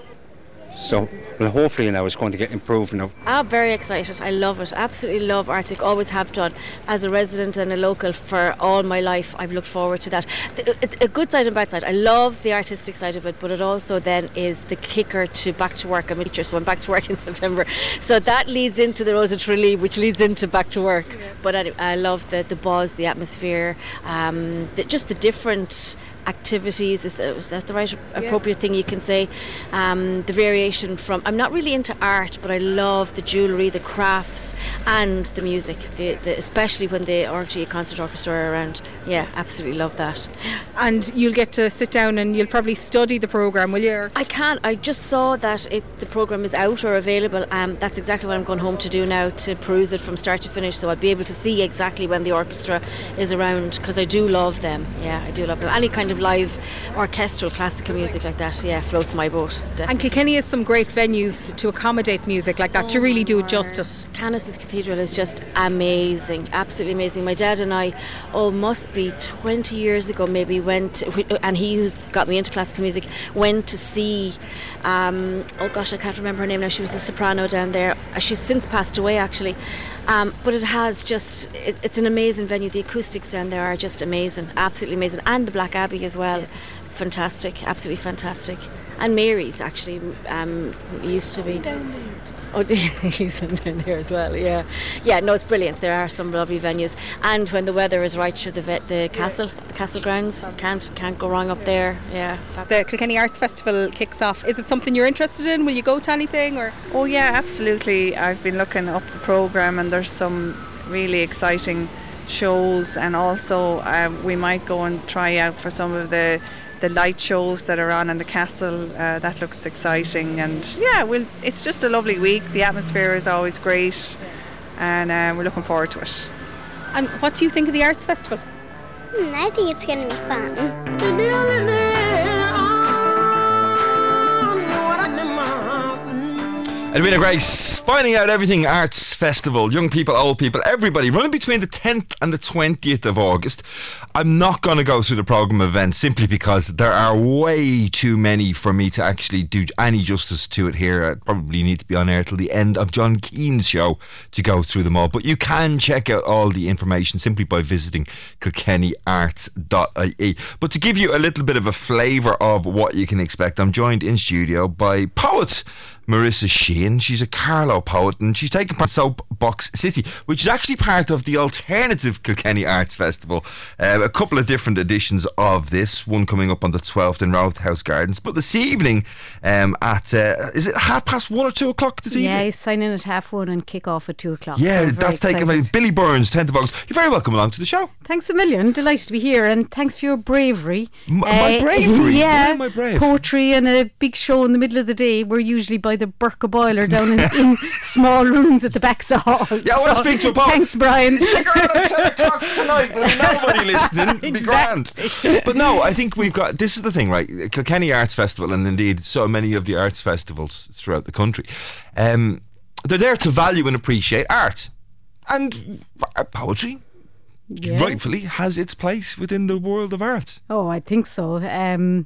Speaker 13: So, well, hopefully now it's going to get improved now.
Speaker 14: I'm very excited. I love it. Absolutely love Arctic. Always have done. As a resident and a local for all my life, I've looked forward to that. The- A good side and bad side. I love the artistic side of it, but it also then is the kicker to back to work. I'm a teacher, so I'm back to work in September. So that leads into the Rose of Tralee, which leads into back to work. But anyway, I love the, the buzz, the atmosphere, um, the, just the different activities. Is that, is that the right appropriate thing you can say? Um, the variation inspiration from. I'm not really into art, but I love the jewellery, the crafts, and the music. The, the, especially when the RTÉ Concert Orchestra are around. Yeah, absolutely love that.
Speaker 12: And you'll get to sit down and you'll probably study the programme, will you?
Speaker 14: I can't. I just saw that it, the programme is out or available. Um, that's exactly what I'm going home to do now to peruse it from start to finish. So I'll be able to see exactly when the orchestra is around because I do love them. Yeah, I do love them. Any kind of live orchestral classical music like that, yeah, floats my boat. Definitely.
Speaker 12: And Kilkenny has some great venues to accommodate music like that
Speaker 14: Oh
Speaker 12: to really do it justice.
Speaker 14: Canice's Cathedral is just amazing, absolutely amazing. My dad and I, oh, must be 20 years ago, maybe went, and he who's got me into classical music, went to see, um, oh gosh, I can't remember her name now. She was a soprano down there. She's since passed away, actually. Um, but it has just, it, it's an amazing venue. The acoustics down there are just amazing, absolutely amazing. And the Black Abbey as well. It's fantastic, absolutely fantastic. And Mary's actually um, used to be. Down there. Oh, he's down there as well. Yeah, yeah. No, it's brilliant. There are some lovely venues, and when the weather is right, sure, the vet, the castle, the castle grounds can't can't go wrong up there. Yeah.
Speaker 12: The Kilkenny Arts Festival kicks off. Is it something you're interested in? Will you go to anything or?
Speaker 11: Oh yeah, absolutely. I've been looking up the program, and there's some really exciting shows, and also um, we might go and try out for some of the the light shows that are on in the castle. Uh, that looks exciting, and yeah, well, it's just a lovely week. The atmosphere is always great, and uh, we're looking forward to it.
Speaker 12: And what do you think of the Arts Festival?
Speaker 15: Hmm, I think it's going to be fun.
Speaker 2: Edwina Grace, finding out everything arts festival, young people, old people, everybody, running between the 10th and the 20th of August. I'm not going to go through the programme events simply because there are way too many for me to actually do any justice to it here. I probably need to be on air till the end of John Keane's show to go through them all. But you can check out all the information simply by visiting kilkennyarts.ie. But to give you a little bit of a flavour of what you can expect, I'm joined in studio by poet Marissa Sheehan. She's a Carlow poet and she's taking part in Soapbox City, which is actually part of the alternative Kilkenny Arts Festival. Uh, a couple of different editions of this, one coming up on the 12th in Rothe House Gardens. But this evening, um, at uh, is it half past one or two o'clock this
Speaker 16: Yeah,
Speaker 2: evening?
Speaker 16: I sign in at half one and kick off at two o'clock.
Speaker 2: Yeah,
Speaker 16: So
Speaker 2: that's taken by
Speaker 16: excited.
Speaker 2: Billy Byrne's, 10th of August. You're very welcome along to the show.
Speaker 16: Thanks a million. Delighted to be here, and thanks for your bravery.
Speaker 2: M- my bravery?
Speaker 16: Yeah,
Speaker 2: I brave?
Speaker 16: Poetry and a big show in the middle of the day. We're usually by the Burka boiler down in, in small rooms at the back of the hall.
Speaker 2: Yeah, I want to speak to a poet.
Speaker 16: Thanks, Brian.
Speaker 2: Stick around at 10 o'clock tonight. There's nobody listening. Be grand. But no, I think we've got. This is the thing, right? Kilkenny Arts Festival, and indeed so many of the arts festivals throughout the country, um, they're there to value and appreciate art and uh, poetry.
Speaker 16: Yeah.
Speaker 2: Rightfully has its place within the world of art.
Speaker 16: Oh, I think so. Um,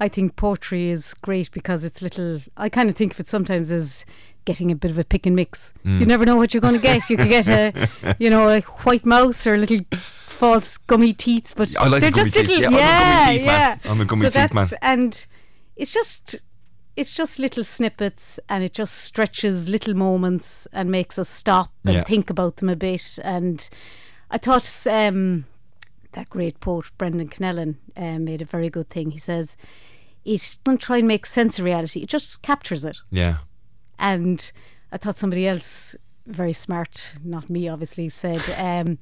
Speaker 16: I think poetry is great because it's little. I kind of think of it sometimes as getting a bit of a pick and mix.
Speaker 2: Mm.
Speaker 16: You never know what you're going to get. You could get a, you know, a white mouse or a little false gummy teeth, but
Speaker 2: I like
Speaker 16: they're
Speaker 2: the gummy
Speaker 16: just
Speaker 2: teeth.
Speaker 16: little.
Speaker 2: Yeah, I'm a
Speaker 16: yeah,
Speaker 2: gummy teeth man. I'm a gummy
Speaker 16: so
Speaker 2: teeth man.
Speaker 16: And it's just. It's just little snippets, and it just stretches little moments and makes us stop and
Speaker 17: Yeah.
Speaker 16: think about them a bit. And I thought um, that great poet Brendan Kennelly uh, made a very good thing. He says it doesn't try and make sense of reality; it just captures it.
Speaker 2: Yeah.
Speaker 16: And I thought somebody else, very smart, not me, obviously, said um,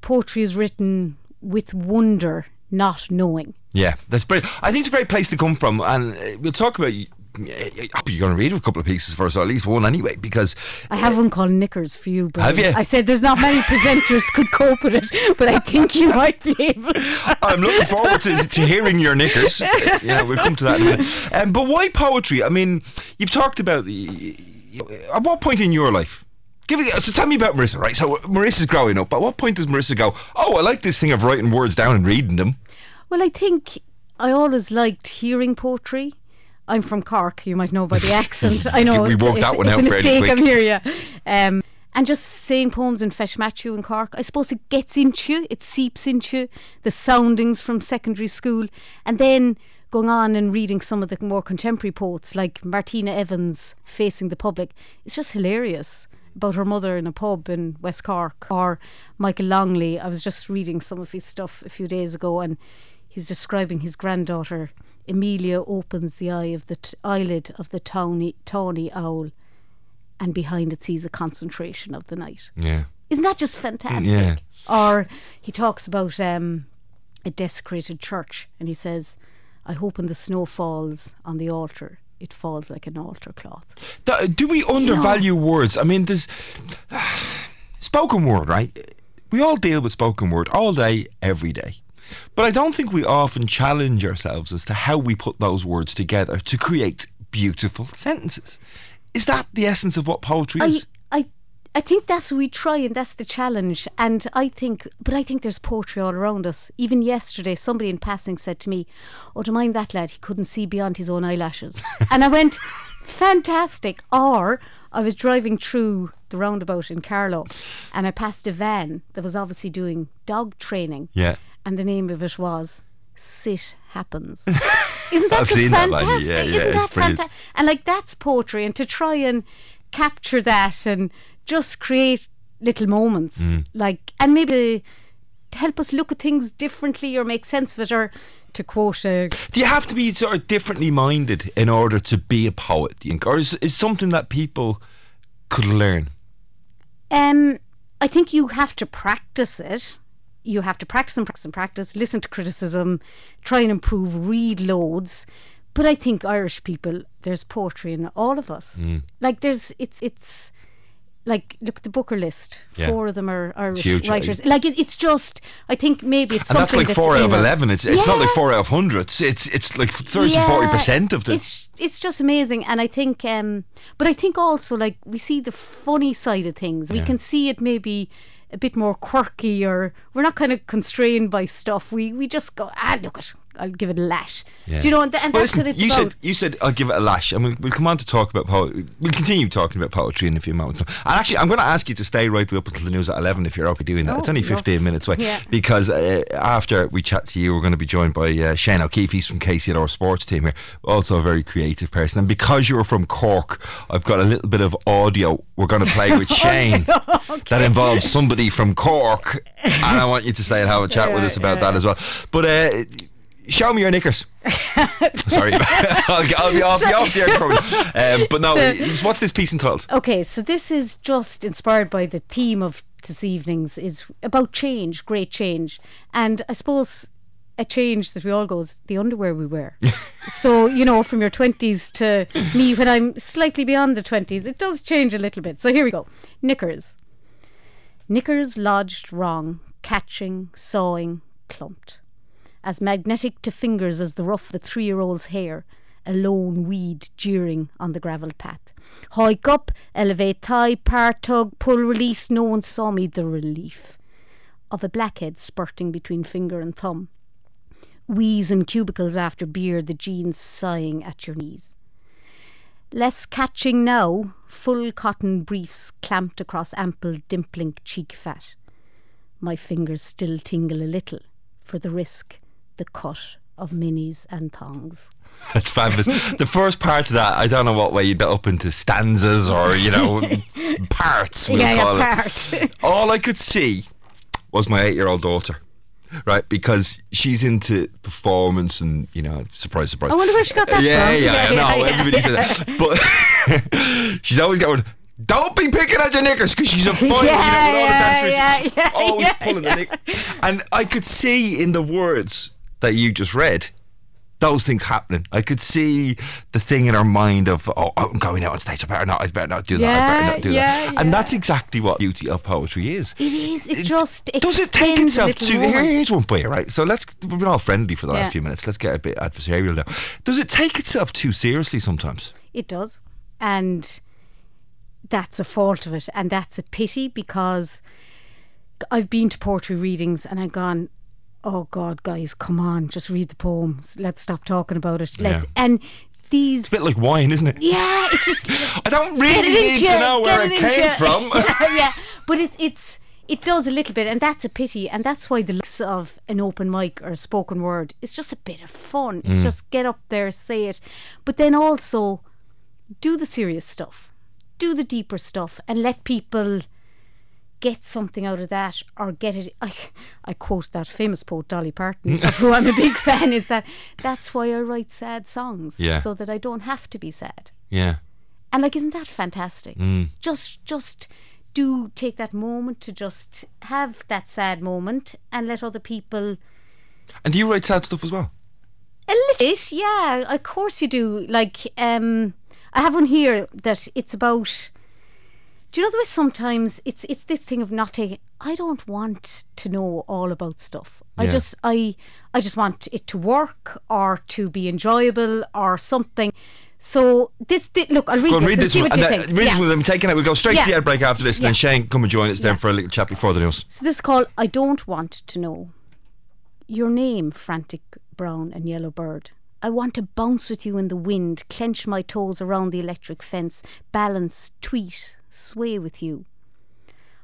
Speaker 16: poetry is written with wonder, not knowing.
Speaker 2: Yeah, that's great. I think it's a great place to come from, and uh, we'll talk about. You're going to read a couple of pieces for us, or at least one anyway, because
Speaker 16: I have one called Knickers for you, but
Speaker 2: Have you?
Speaker 16: I said there's not many presenters could cope with it, but I think you might be able to.
Speaker 2: I'm looking forward to, to hearing your knickers. Uh, yeah, we'll come to that in a minute. Um, but why poetry? I mean, you've talked about the. At what point in your life? Give me, so tell me about Marissa, right? So Marissa's growing up. At what point does Marissa go, oh, I like this thing of writing words down and reading them?
Speaker 16: Well, I think I always liked hearing poetry. I'm from Cork. You might know by the accent. I know
Speaker 2: We
Speaker 16: it's,
Speaker 2: worked that one
Speaker 16: it's
Speaker 2: out
Speaker 16: a mistake. I'm here, yeah. Um, and just saying poems in Feis Maitiú in Cork. I suppose it gets into you. It seeps into you. The soundings from secondary school, and then going on and reading some of the more contemporary poets like Martina Evans, Facing the Public. It's just hilarious about her mother in a pub in West Cork, or Michael Longley. I was just reading some of his stuff a few days ago, and he's describing his granddaughter Amelia opens the eye of the t- eyelid of the tawny, tawny owl, and behind it sees a concentration of the night.
Speaker 2: Yeah.
Speaker 16: Isn't that just fantastic?
Speaker 2: Yeah.
Speaker 16: Or he talks about um, a desecrated church, and he says, "I hope when the snow falls on the altar, it falls like an altar cloth."
Speaker 2: Do, do we undervalue words? I mean, there's spoken word, right? We all deal with spoken word all day, every day. But I don't think we often challenge ourselves as to how we put those words together to create beautiful sentences. Is that the essence of what poetry
Speaker 16: I,
Speaker 2: is?
Speaker 16: I, I think that's what we try, and that's the challenge. And I think, but I think there's poetry all around us. Even yesterday, somebody in passing said to me, "Oh, do you mind that lad? He couldn't see beyond his own eyelashes." and I went, "Fantastic!" Or I was driving through the roundabout in Carlow, and I passed a van that was obviously doing dog training.
Speaker 2: Yeah.
Speaker 16: And the name of it was "Sit Happens." Isn't that just
Speaker 2: that
Speaker 16: fantastic?
Speaker 2: line. Yeah, yeah,
Speaker 16: Isn't
Speaker 2: it's
Speaker 16: that fantastic? And like that's poetry, and to try and capture that and just create little moments,
Speaker 2: Mm.
Speaker 16: like and maybe help us look at things differently or make sense of it, or to quote a
Speaker 2: Do you have to be sort of differently minded in order to be a poet, do you think? Or is is something that people could learn?
Speaker 16: Um, I think you have to practice it. You have to practice and practice and practice, listen to criticism, try and improve, read loads. But I think Irish people, there's poetry in all of us.
Speaker 2: Mm.
Speaker 16: Like there's, it's, it's, like look at the Booker list.
Speaker 2: Yeah.
Speaker 16: Four of them are Irish writers. Like it, it's just, I think maybe it's
Speaker 2: And that's
Speaker 16: something
Speaker 2: like four out of eleven. It's it's not like four out of hundreds. It's it's, like 30
Speaker 16: Yeah,
Speaker 2: 40 percent of the.
Speaker 16: It's it's just amazing, and I think, um, but I think also like we see the funny side of things. We can see it maybe a bit more quirky, or we're not kind of constrained by stuff. We we just go ah look it, I'll give it a lash. Do you know? And, th- and
Speaker 2: Well,
Speaker 16: that's
Speaker 2: listen,
Speaker 16: what it's
Speaker 2: you
Speaker 16: about.
Speaker 2: said you said I'll give it a lash, and we'll, we'll come on to talk about poetry. We'll continue talking about poetry in a few moments. And actually, I'm going to ask you to stay right up until the news at eleven if you're okay doing that.
Speaker 16: Oh,
Speaker 2: it's only
Speaker 16: lovely.
Speaker 2: 15 minutes away
Speaker 16: Yeah.
Speaker 2: because uh, after we chat to you, we're going to be joined by uh, Shane O'Keefe. He's from KCLR Sports Team here, also a very creative person. And because you're from Cork, I've got a little bit of audio we're going to play with Shane that involves somebody from Cork, and I want you to stay and have a chat with us about that as well. But. Uh, Show me your knickers. Sorry, I'll, I'll be off, be off the air minute. Um, but no, what's this piece entitled?
Speaker 16: Okay, so this is just inspired by the theme of this evening's is about change, great change, and I suppose a change that we all go is the underwear we wear. so you know, from your twenties to me when I'm slightly beyond the twenties, it does change a little bit. So here we go, knickers. Knickers lodged wrong, catching, sawing, clumped. As magnetic to fingers as the rough of the three year old's hair, a lone weed jeering on the gravel path. Hike up, elevate thigh, part tug, pull release, no one saw me the relief of a blackhead spurting between finger and thumb. Wheeze and cubicles after beer, the jeans sighing at your knees. Less catching now, full cotton briefs clamped across ample dimpling cheek fat. My fingers still tingle a little for the risk, the cut of minis and thongs.
Speaker 2: That's fabulous. the first part of that, I don't know what way you'd get up into stanzas or, you know, parts. We'll
Speaker 16: yeah,
Speaker 2: call
Speaker 16: yeah, parts.
Speaker 2: All I could see was my eight year old daughter. Right, because she's into performance and you know, surprise, surprise.
Speaker 16: I wonder where she got that
Speaker 2: yeah,
Speaker 16: from.
Speaker 2: Yeah,
Speaker 16: Yeah,
Speaker 2: yeah, no,
Speaker 16: yeah, yeah.
Speaker 2: everybody says that. But she's always going, "Don't be picking at your knickers," because she's a funny, you know, with all the
Speaker 16: Yeah, yeah, yeah,
Speaker 2: always
Speaker 16: yeah,
Speaker 2: pulling the knick. And I could see in the words that you just read those things happening. I could see the thing in her mind of, oh, oh, I'm going out on stage. I better not. I better not do that. I better not do
Speaker 16: yeah,
Speaker 2: that. And that's exactly what beauty of poetry is.
Speaker 16: It is. It just it
Speaker 2: Does it take itself to? Here's one for you, right? So let's. We've been all friendly for the
Speaker 16: Yeah.
Speaker 2: last few minutes. Let's get a bit adversarial now. Does it take itself too seriously sometimes?
Speaker 16: It does. And that's a fault of it. And that's a pity because I've been to poetry readings and I've gone, oh God, guys, come on, just read the poems. Let's stop talking about it. Let's,
Speaker 2: Yeah.
Speaker 16: And these.
Speaker 2: It's a bit like wine, isn't it?
Speaker 16: Yeah, it's just.
Speaker 2: I don't really need
Speaker 16: into
Speaker 2: to know where it
Speaker 16: it
Speaker 2: came
Speaker 16: you.
Speaker 2: from.
Speaker 16: yeah, yeah, but it's it's it does a little bit, and that's a pity, and that's why the looks of an open mic or a spoken word is just a bit of fun. It's
Speaker 17: Mm.
Speaker 16: just get up there, say it, but then also do the serious stuff, do the deeper stuff, and let people get something out of that or get it. I, I quote that famous poet Dolly Parton, of who I'm a big fan, is that that's why I write sad songs,
Speaker 2: Yeah.
Speaker 16: so that I don't have to be sad.
Speaker 2: Yeah.
Speaker 16: And like, isn't that fantastic?
Speaker 2: Mm.
Speaker 16: Just, just do take that moment to just have that sad moment and let other people.
Speaker 2: And do you write sad stuff as well?
Speaker 16: A little bit, yeah. Of course you do. Like, um, I have one here that it's about. Do you know the way sometimes it's it's this thing of not taking. I don't want to know all about stuff. I just I I just want it to work or to be enjoyable or something. So this, thi- look, I'll read this
Speaker 2: read
Speaker 16: and
Speaker 2: this
Speaker 16: see
Speaker 2: one.
Speaker 16: what
Speaker 2: And
Speaker 16: think.
Speaker 2: read this
Speaker 16: Yeah.
Speaker 2: one, then take it. We'll go straight to the ad break after this, and then Shane come and join us then for a little chat before the news.
Speaker 16: So this is called I Don't Want to Know. Your name, frantic brown and yellow bird. I want to bounce with you in the wind, clench my toes around the electric fence, balance, tweet, sway with you.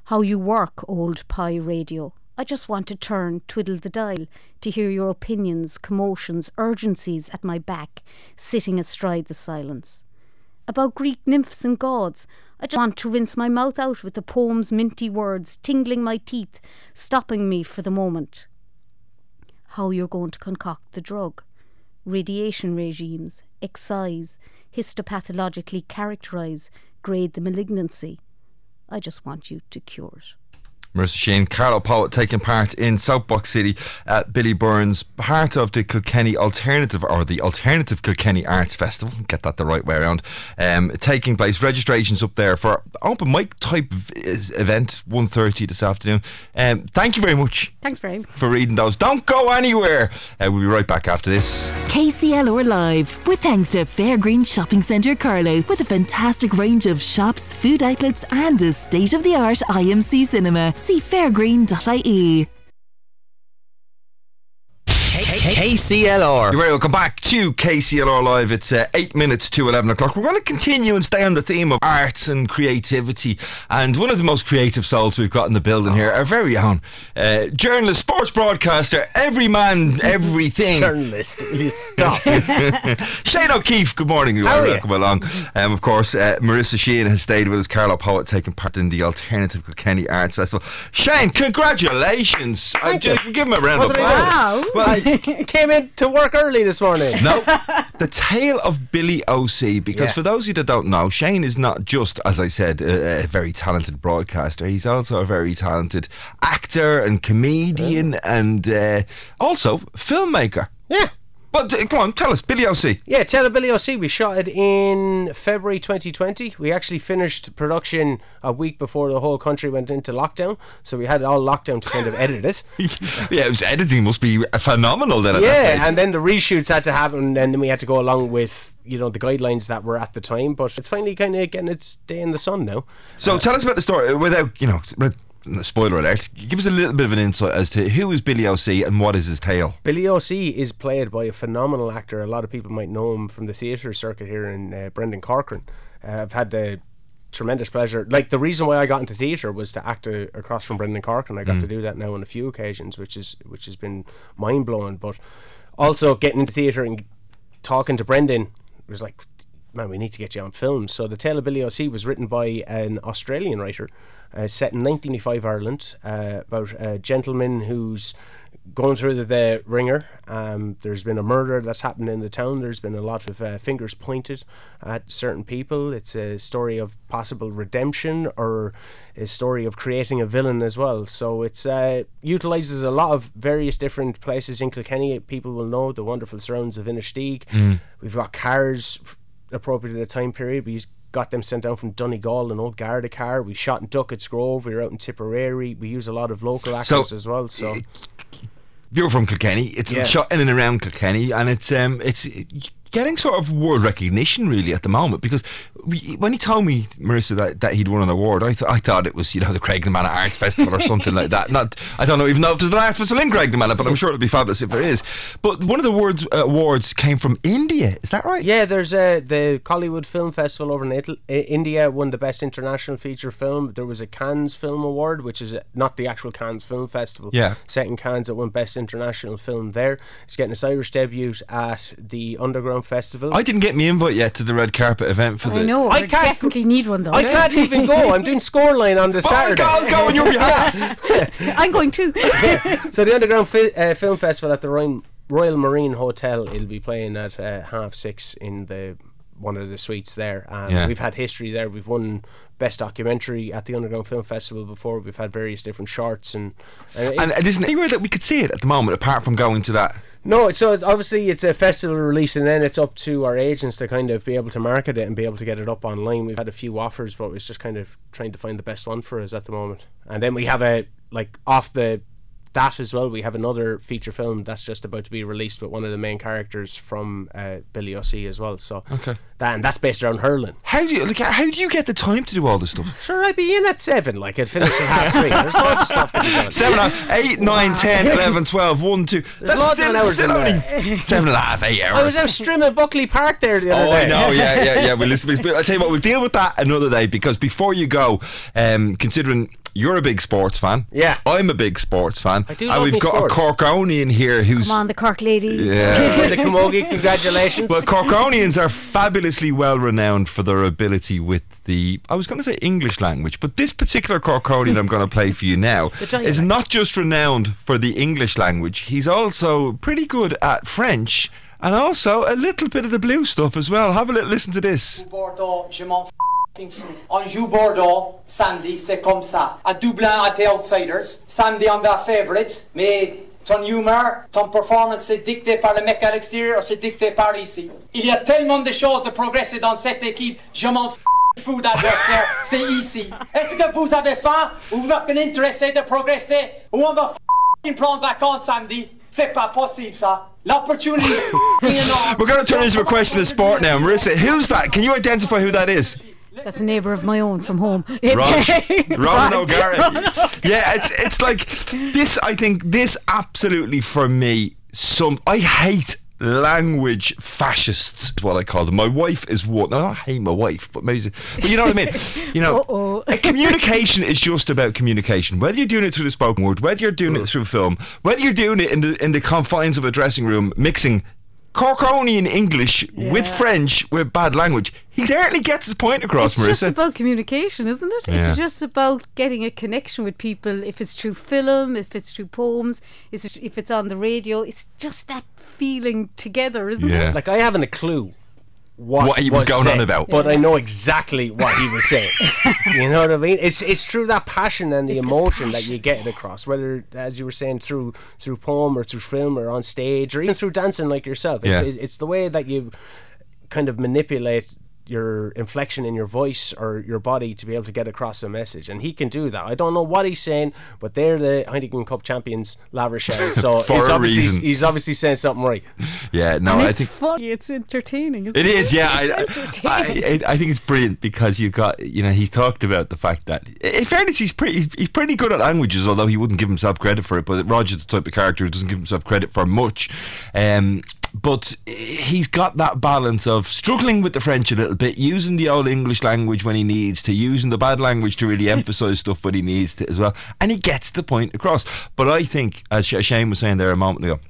Speaker 16: How you work, old pie radio. I just want to turn, twiddle the dial, to hear your opinions, commotions, urgencies at my back, sitting astride the silence about Greek nymphs and gods. I just want to rinse my mouth out with the poem's minty words, tingling my teeth, stopping me for the moment. How you're going to concoct the drug, radiation regimes, excise, histopathologically characterize, grade the malignancy. I just want you to cure it.
Speaker 2: Marissa Shane, Carlow Poet taking part in Soapbox City at Billy Byrne's, part of the Kilkenny Alternative or the Alternative Kilkenny Arts Festival. Get that the right way around. Um, taking place, registrations up there for open mic type event, 1.30 this afternoon. Um, thank you very much
Speaker 16: Thanks, Brian.
Speaker 2: for reading those. Don't go anywhere. Uh, we'll be right back after this.
Speaker 1: KCLR Live, with thanks to Fairgreen Shopping Centre Carlow, with a fantastic range of shops, food outlets, and a state of the art IMC cinema. See fairgreen.ie.
Speaker 2: KCLR. You're very welcome back to KCLR Live. It's uh, eight minutes to 11 o'clock. We're going to continue and stay on the theme of arts and creativity. And one of the most creative souls we've got in the building here, our very own uh, journalist, sports broadcaster, every man, everything.
Speaker 17: Journalist, will you stop?
Speaker 2: Shane O'Keefe, good morning. You
Speaker 17: How
Speaker 2: are
Speaker 17: are you?
Speaker 2: welcome along. Um, of course, uh, Marissa Sheehan has stayed with us. Carlow Poet taking part in the Alternative Kilkenny Arts Festival. Shane, congratulations. Uh,
Speaker 17: Thank you.
Speaker 2: ju- give him a round
Speaker 17: What
Speaker 2: of applause.
Speaker 17: do?
Speaker 2: Well,
Speaker 17: I came in to work early this morning.
Speaker 2: No, the tale of Billy OC. Because
Speaker 17: Yeah.
Speaker 2: for those of you that don't know, Shane is not just, as I said, a, a very talented broadcaster. He's also a very talented actor and comedian, and uh, also filmmaker.
Speaker 17: Yeah.
Speaker 2: But come on, tell us, Billy OC.
Speaker 17: Yeah, Tell Billy OC. We shot it in February 2020. We actually finished production a week before the whole country went into lockdown. So we had it all locked down to kind of edit it.
Speaker 2: yeah, it was, editing must be phenomenal then.
Speaker 17: Yeah, and then the reshoots had to happen, and then we had to go along with you know the guidelines that were at the time. But it's finally kind of getting its day in the sun now.
Speaker 2: So tell us about the story uh, without, you know, spoiler alert. Give us a little bit of an insight as to who is Billy OC and what is his tale.
Speaker 17: Billy OC is played by a phenomenal actor. A lot of people might know him from the theatre circuit here in uh, Brendan Corcoran. Uh, I've had the tremendous pleasure. Like the reason why I got into theatre was to act uh, across from Brendan Corcoran. I got
Speaker 2: Mm.
Speaker 17: to do that now on a few occasions, which is which has been mind blowing. But also getting into theatre and talking to Brendan was like, man, we need to get you on film. So the Tale of Billy O.C. was written by an Australian writer, set in 1985 Ireland, uh, about a gentleman who's going through the, the ringer. Um, there's been a murder that's happened in the town. There's been a lot of uh, fingers pointed at certain people. It's a story of possible redemption or a story of creating a villain as well. So it's uh, utilizes a lot of various different places in Kilkenny. People will know the wonderful surrounds of Inistioge.
Speaker 2: Mm.
Speaker 17: We've got cars appropriate to the time period. We used- got them sent down from Donegal, an old Garda car. We shot in Duckett's Grove. We were out in Tipperary. We use a lot of local
Speaker 2: So,
Speaker 17: actors as well. So
Speaker 2: You're from Kilkenny. It's
Speaker 17: Yeah.
Speaker 2: shot in and around Kilkenny, and it's um, it's getting sort of world recognition really at the moment. Because when he told me, Marissa, that, that he'd won an award, I, th- I thought it was you know the Graiguenamanagh Arts Festival or something like that. Not I don't know even know if there's an arts festival in Graiguenamanagh, but I'm sure it'll be fabulous if there is. But one of the awards uh, awards came from India. Is that right?
Speaker 17: Yeah, there's uh, the Collywood Film Festival over in Italy, India won the best international feature film. There was a Cannes Film Award, which is uh, not the actual Cannes Film Festival.
Speaker 2: Yeah.
Speaker 17: Set in Cannes, that won best international film there. It's getting its Irish debut at the Underground Underground Festival.
Speaker 2: I didn't get me invite yet to the red carpet event for the.
Speaker 16: I know.
Speaker 17: I
Speaker 16: I definitely need one though.
Speaker 17: I can't even go. I'm doing scoreline on the Saturday.
Speaker 2: I'll go on your behalf.
Speaker 16: I'm going too.
Speaker 17: so the Underground Fi- uh, Film Festival at the Royal, Royal Marine Hotel. It'll be playing at uh, half six in the one of the suites there. And
Speaker 2: Yeah.
Speaker 17: we've had history there. We've won best documentary at the Underground Film Festival before. We've had various different shorts and and, it-
Speaker 2: And it isn't anywhere that we could see it at the moment, apart from going to that.
Speaker 17: No, so it's obviously it's a festival release, and then it's up to our agents to kind of be able to market it and be able to get it up online. We've had a few offers, but it's just kind of trying to find the best one for us at the moment. And then we have a like off the that as well. We have another feature film that's just about to be released with one of the main characters from uh, Billy O'C as well. So
Speaker 2: Okay.
Speaker 17: that and that's based around hurling.
Speaker 2: How do you like? How do you get the time to do all this stuff?
Speaker 17: Sure, I'd be in at seven. Like I'd finish at half three. There's lots of stuff to be done.
Speaker 2: Seven, uh, eight, nine, ten, eleven, twelve, one, two. That's
Speaker 17: of
Speaker 2: still,
Speaker 17: hours
Speaker 2: still only
Speaker 17: there.
Speaker 2: seven and a half, eight
Speaker 17: I was
Speaker 2: hours.
Speaker 17: out streaming Buckley Park there the other
Speaker 2: Oh,
Speaker 17: day.
Speaker 2: I know, yeah, yeah, yeah. Well, listen, I tell you what, we'll deal with that another day because before you go, um, considering you're a big sports fan,
Speaker 17: Yeah.
Speaker 2: I'm a big sports fan,
Speaker 17: I do
Speaker 2: and
Speaker 17: love
Speaker 2: we've
Speaker 17: me
Speaker 2: got
Speaker 17: sports.
Speaker 2: a Corkonian here who's
Speaker 16: Come on, the Cork ladies.
Speaker 2: Yeah.
Speaker 17: the Camogie, congratulations.
Speaker 2: Well, Corkonians are fabulously well renowned for their ability with the, I was going to say English language, but this particular Corkonian I'm going to play for you now is not just renowned for the English language, he's also pretty good at French and also a little bit of the blue stuff as well. Have a little listen to this.
Speaker 18: Bordeaux, je m'en f***ing fous. On joue Bordeaux, samedi, c'est comme ça. À Dublin, à tes outsiders. Samedi, on va favorites. Mais ton humeur, ton performance, c'est dicté par le mec à l'extérieur c'est dicté par ici. Il y a tellement de choses de progresser dans cette équipe. Je m'en fous d'adversaire, c'est ici. Est-ce que vous avez faim ou vous êtes intéressé de progresser ou on va prendre vacances samedi? C'est pas possible ça. L'opportunity énorme.
Speaker 2: We're going to turn into a question of sport now. Marissa, who's that? Can you identify who that is?
Speaker 16: That's a neighbour of my own from home.
Speaker 2: Ron, Ronan
Speaker 16: Ron
Speaker 2: O'Gara. Yeah, it's it's like this. I think this absolutely for me. Some I hate language fascists. Is what I call them. My wife is one. I don't hate my wife, but maybe. But you know what I mean. You know, communication is just about communication. Whether you're doing it through the spoken word, whether you're doing it through film, whether you're doing it in the in the confines of a dressing room, mixing. Corkonian English with French with bad language. He certainly gets his point across,
Speaker 16: It's just about communication, isn't it?
Speaker 2: Yeah.
Speaker 16: It's just about getting a connection with people. If it's through film, if it's through poems, if it's on the radio, it's just that feeling together, isn't
Speaker 2: Yeah.
Speaker 16: it?
Speaker 17: Like I haven't a clue what,
Speaker 2: What he was going on about.
Speaker 17: but I know exactly what he was saying. you know what I mean? It's it's through that passion and the
Speaker 16: It's the
Speaker 17: emotion that you get it across, whether as you were saying through through poem or through film or on stage or even through dancing like yourself. It's,
Speaker 2: Yeah.
Speaker 17: it's, it's the way that you kind of manipulate your inflection in your voice or your body to be able to get across a message and he can do that I don't know what he's saying but they're the Heineken Cup champions La Rochelle so
Speaker 2: For
Speaker 17: he's
Speaker 2: a
Speaker 17: obviously
Speaker 2: reason.
Speaker 17: he's obviously saying something right
Speaker 2: Yeah, no,
Speaker 16: and
Speaker 2: I
Speaker 16: it's
Speaker 2: think
Speaker 16: funny. It's entertaining. Isn't
Speaker 2: It
Speaker 16: it
Speaker 2: is, yeah.
Speaker 16: It's
Speaker 2: I. I, I think it's brilliant because you got, you know, he's talked about the fact that, in fairness, he's pretty, he's, he's pretty good at languages, although he wouldn't give himself credit for it. But Roger's the type of character who doesn't give himself credit for much. Um, but he's got that balance of struggling with the French a little bit, using the old English language when he needs to, using the bad language to really emphasise stuff when he needs to as well, and he gets the point across. But I think, as Shane was saying there a moment ago,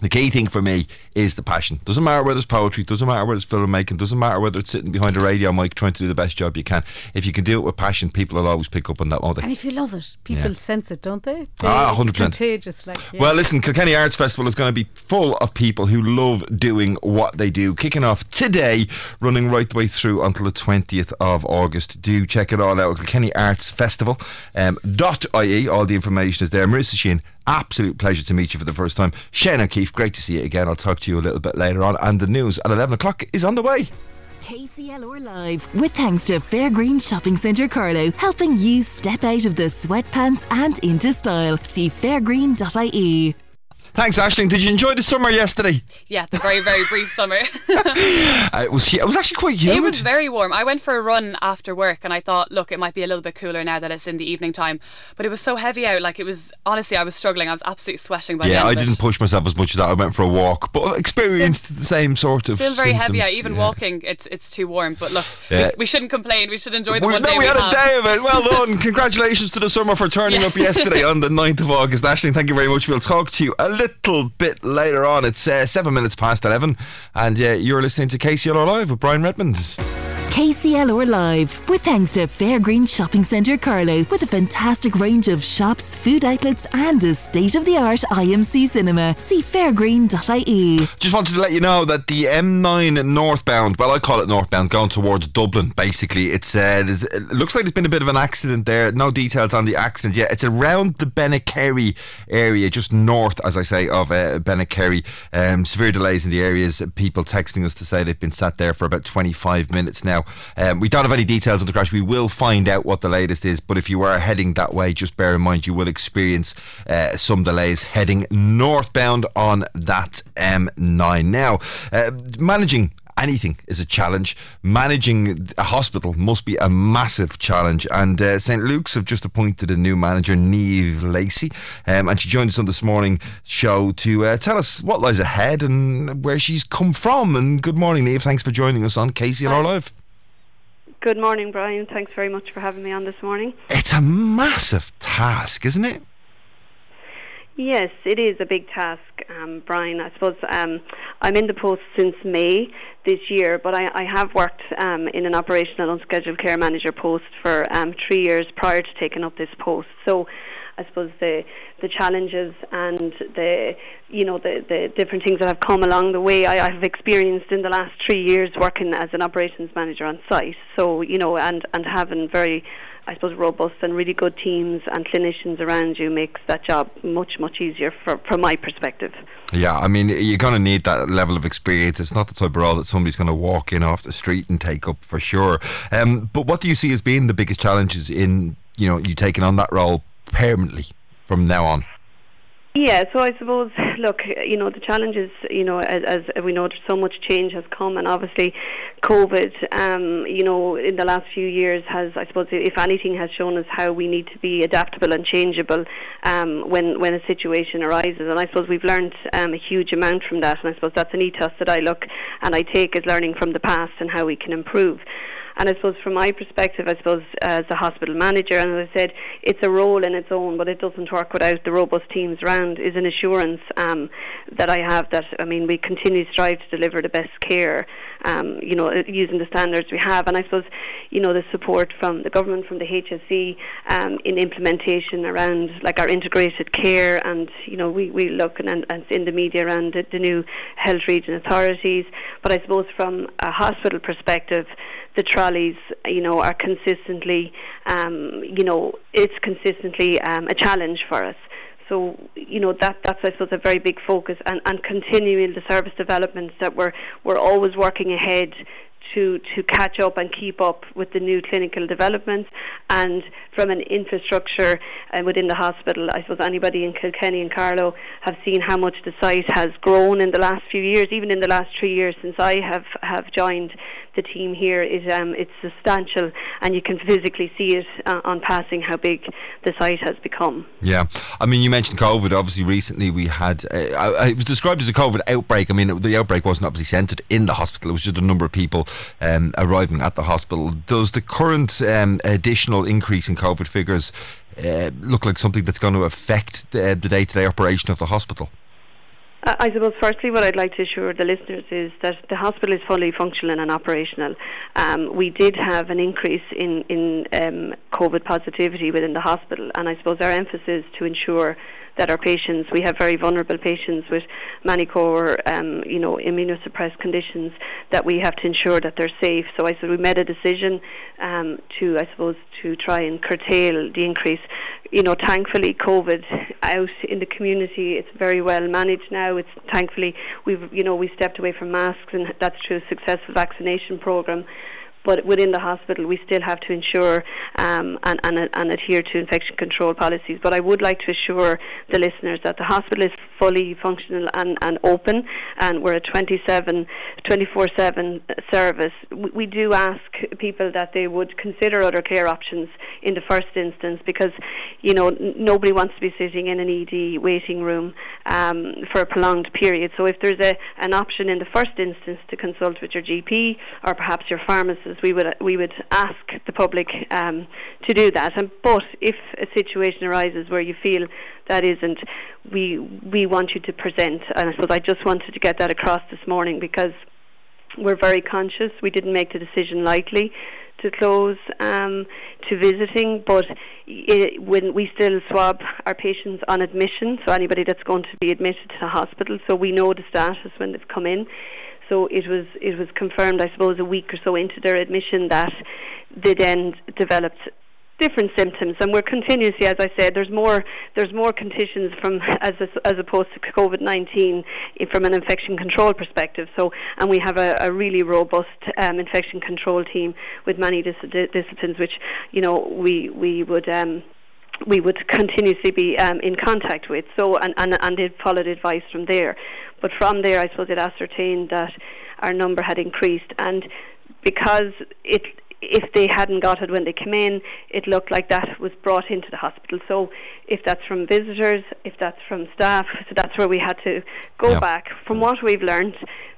Speaker 2: the key thing for me is the passion. Doesn't matter whether it's poetry, doesn't matter whether it's filmmaking, doesn't matter whether it's sitting behind a radio mic trying to do the best job you can. If you can do it with passion, people will always pick up on that, won't they?
Speaker 16: And if you love it, people
Speaker 2: Yeah.
Speaker 16: sense it, don't they? they
Speaker 2: Ah, 100%.
Speaker 16: contagious. Like, yeah.
Speaker 2: Well, listen, Kilkenny Arts Festival is going to be full of people who love doing what they do. Kicking off today, running right the way through until the 20th of August. Do check it all out. Kilkenny Arts Festival. Um, dot .ie, all the information is there. Marissa Sheen, absolute pleasure to meet you for the first time. Shane O'Keefe, great to see you again. I'll talk to you a little bit later on. And the news at 11 o'clock is on the way.
Speaker 1: KCLR Live, with thanks to Fairgreen Shopping Centre Carlow, helping you step out of the sweatpants and into style. See fairgreen.ie.
Speaker 2: Thanks, Ashling. Did you enjoy the summer yesterday?
Speaker 19: Yeah, the very, very brief summer.
Speaker 2: Uh, it, was, it was actually quite humid.
Speaker 19: It was very warm. I went for a run after work and I thought, look, it might be a little bit cooler now that it's in the evening time. But it was so heavy out. Like, it was, honestly, I was struggling. I was absolutely sweating by the
Speaker 2: yeah, I didn't push myself as much as that. I went for a walk, but experienced the same sort of.
Speaker 19: Still very heavy out. Even
Speaker 2: yeah.
Speaker 19: walking, it's it's too warm. But look,
Speaker 2: Yeah.
Speaker 19: we, we shouldn't complain. We should enjoy the
Speaker 2: We,
Speaker 19: one
Speaker 2: no,
Speaker 19: day
Speaker 2: we had
Speaker 19: have.
Speaker 2: a day of it. Well done. Congratulations to the summer for turning up yesterday on the 9th of August. Ashling, thank you very much. We'll talk to you a little bit later on. It's uh, seven minutes past 11, and uh, you're listening to KCLR Live with Brian Redmond.
Speaker 1: KCLR Live, with thanks to Fairgreen Shopping Centre Carlow, with a fantastic range of shops, food outlets, and a state of the art IMC cinema. See fairgreen.ie.
Speaker 2: Just wanted to let you know that the M9 northbound, well, I call it northbound, going towards Dublin, basically. Uh, It looks like there's been a bit of an accident there. No details on the accident yet. It's around the Bennakerry area, just north, as I say, of uh, Bennakerry. Um, severe delays in the areas. People texting us to say they've been sat there for about 25 minutes now. Um, we don't have any details on the crash. We will find out what the latest is. But if you are heading that way, just bear in mind you will experience uh, some delays heading northbound on that M9. Now, uh, managing anything is a challenge. Managing a hospital must be a massive challenge. And uh, St. Luke's have just appointed a new manager, Niamh Lacey. Um, and she joined us on this morning show to uh, tell us what lies ahead and where she's come from. And good morning, Niamh. Thanks for joining us on KCLR Live.
Speaker 20: Good morning, Brian. Thanks very much for having me on this morning.
Speaker 2: It's a massive task, isn't it?
Speaker 20: Yes, it is a big task, um, Brian. I suppose um, I'm in the post since May this year, but I, I have worked um, in an operational unscheduled care manager post for um, three years prior to taking up this post. So I suppose the the challenges and the you know the the different things that have come along the way I, have experienced in the last three years working as an operations manager on site. So you know and and having very I suppose robust and really good teams and clinicians around you makes that job much much easier for, from my perspective.
Speaker 2: Yeah, I mean you're going to need that level of experience. It's not the type of role that somebody's going to walk in off the street and take up for sure. Um, but what do you see as being the biggest challenges in you know you taking on that role permanently from now on?
Speaker 20: Yeah, so I suppose, look, you know, the challenges, you know, as, as we know, so much change has come, and obviously, COVID, um, you know, in the last few years has, I suppose, if anything, has shown us how we need to be adaptable and changeable um, when when a situation arises. And I suppose we've learned um, a huge amount from that, and I suppose that's an ethos that I look and I take as learning from the past and how we can improve. And I suppose from my perspective, I suppose as a hospital manager, and as I said, it's a role in its own, but it doesn't work without the robust teams around. Is an assurance um, that I have that I mean we continue to strive to deliver the best care, um, you know, using the standards we have, and I suppose you know the support from the government, from the HSE um, in implementation around like our integrated care, and you know we we look and, and in the media around the, the new health region authorities, but I suppose from a hospital perspective the trolleys, you know, are consistently, um, you know, it's consistently um, a challenge for us. So you know that that's I suppose a very big focus and, and continuing the service developments that we're we're always working ahead to, to catch up and keep up with the new clinical developments and from an infrastructure uh, within the hospital. I suppose anybody in Kilkenny and Carlow have seen how much the site has grown in the last few years, even in the last three years since I have, have joined the team here. Is um, it's substantial and you can physically see it uh, on passing how big the site has become.
Speaker 2: Yeah, I mean you mentioned COVID. Obviously, recently we had uh, it was described as a COVID outbreak. I mean the outbreak wasn't obviously centred in the hospital. It was just a number of people um, arriving at the hospital. Does the current um, additional increase in COVID figures uh, look like something that's going to affect the, the day-to-day operation of the hospital?
Speaker 20: I suppose, firstly, what I'd like to assure the listeners is that the hospital is fully functional and operational. Um, we did have an increase in, in um, COVID positivity within the hospital, and I suppose our emphasis to ensure that our patients, we have very vulnerable patients with many core, um, you know, immunosuppressed conditions, that we have to ensure that they're safe. So I said we made a decision um, to, I suppose, to try and curtail the increase. You know, thankfully, COVID out in the community, it's very well managed now. It's thankfully we've, you know, we stepped away from masks, and that's through a successful vaccination program but within the hospital we still have to ensure um, and, and, and, adhere to infection control policies. But I would like to assure the listeners that the hospital is fully functional and, and open and we're a 27, 24-7 service. We, we do ask people that they would consider other care options in the first instance because, you know, n- nobody wants to be sitting in an ED waiting room um, for a prolonged period. So if there's a, an option in the first instance to consult with your GP or perhaps your pharmacist we would we would ask the public um, to do that. And but if a situation arises where you feel that isn't, we we want you to present. And I suppose I just wanted to get that across this morning because we're very conscious. We didn't make the decision lightly to close um, to visiting, but it, when we still swab our patients on admission, so anybody that's going to be admitted to the hospital, so we know the status when they've come in. So it was it was confirmed, I suppose, a week or so into their admission that they then developed different symptoms, and we're continuously, as I said, there's more there's more conditions from as as opposed to COVID nineteen from an infection control perspective. So, and we have a, a really robust um, infection control team with many dis- disciplines, which you know we we would. Um, we would continuously be um, in contact with. So, and, and, and they followed advice from there. But from there, I suppose it ascertained that our number had increased. And because it if they hadn't got it when they came in, it looked like that was brought into the hospital. So if that's from visitors, if that's from staff, so that's where we had to go yeah. back. From what we've learned,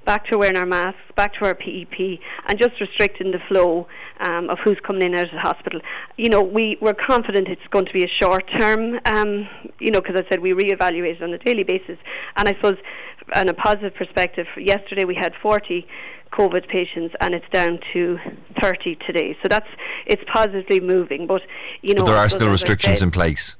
Speaker 20: back to wearing our masks, back to our PEP, and just restricting the flow um, of who's coming in and out of the hospital. You know, we, we're confident it's going to be a short term, um, you know, because I said we reevaluate on a daily basis. And I suppose, on a positive perspective, yesterday we had 40 COVID patients, and it's down to 30 today. So that's it's positively moving. But you know,
Speaker 2: but there are still restrictions said, in place.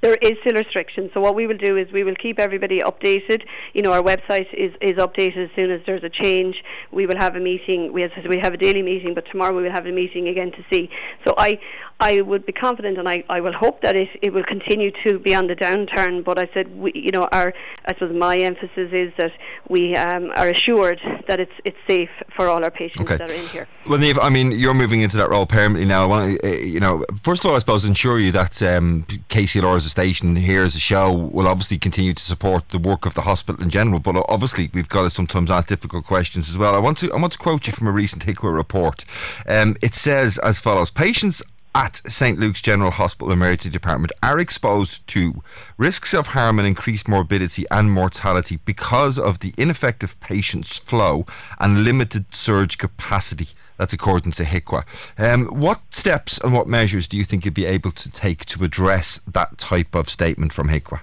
Speaker 20: There is still restrictions. So what we will do is we will keep everybody updated. You know, our website is, is updated as soon as there's a change. We will have a meeting. We have, we have a daily meeting, but tomorrow we will have a meeting again to see. So I I would be confident, and I, I will hope that it, it will continue to be on the downturn. But I said, we, you know, our I suppose my emphasis is that we um, are assured that it's it's safe for all our patients okay. that are in here.
Speaker 2: Well, Niamh, I mean, you're moving into that role permanently now. I want to, uh, you know, first of all, I suppose ensure you that um, KCLR as a station here as a show will obviously continue to support the work of the hospital in general. But obviously, we've got to sometimes ask difficult questions as well. I want to I want to quote you from a recent HIQA report. Um, it says as follows: Patients at St. Luke's General Hospital Emergency Department are exposed to risks of harm and increased morbidity and mortality because of the ineffective patient's flow and limited surge capacity. That's according to HIQA. Um, what steps and what measures do you think you'd be able to take to address that type of statement from HIQA?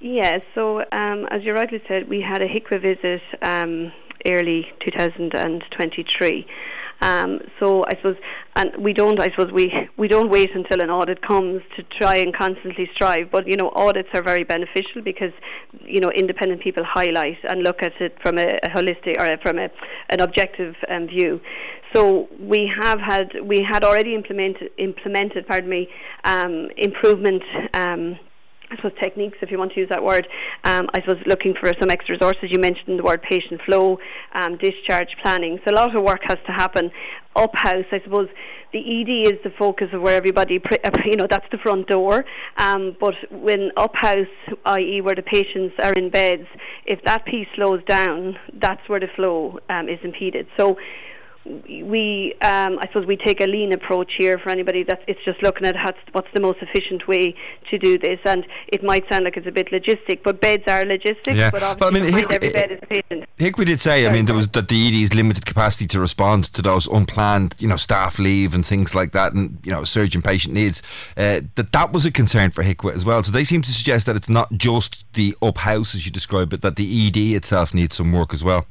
Speaker 20: Yeah, so um, as you rightly said, we had a HIQA visit um, early 2023 um, so I suppose, and we don't. I suppose we we don't wait until an audit comes to try and constantly strive. But you know, audits are very beneficial because you know independent people highlight and look at it from a, a holistic or from a, an objective um, view. So we have had we had already implemented implemented pardon me um, improvement. Um, I suppose techniques, if you want to use that word. Um, I suppose looking for some extra resources. You mentioned the word patient flow, um, discharge planning. So a lot of work has to happen up house. I suppose the ED is the focus of where everybody, you know, that's the front door. Um, but when up house, i.e., where the patients are in beds, if that piece slows down, that's where the flow um, is impeded. So we, um, I suppose, we take a lean approach here for anybody that it's just looking at what's the most efficient way to do this. And it might sound like it's a bit logistic, but beds are logistic.
Speaker 2: Yeah.
Speaker 20: But obviously,
Speaker 2: but, I mean, Hick, every bed is a patient. Hick, we did say, I mean, there was that the ED's limited capacity to respond to those unplanned, you know, staff leave and things like that, and you know, surgeon patient needs. Uh, that that was a concern for HIQA as well. So they seem to suggest that it's not just the up house as you describe it, that the ED itself needs some work as well.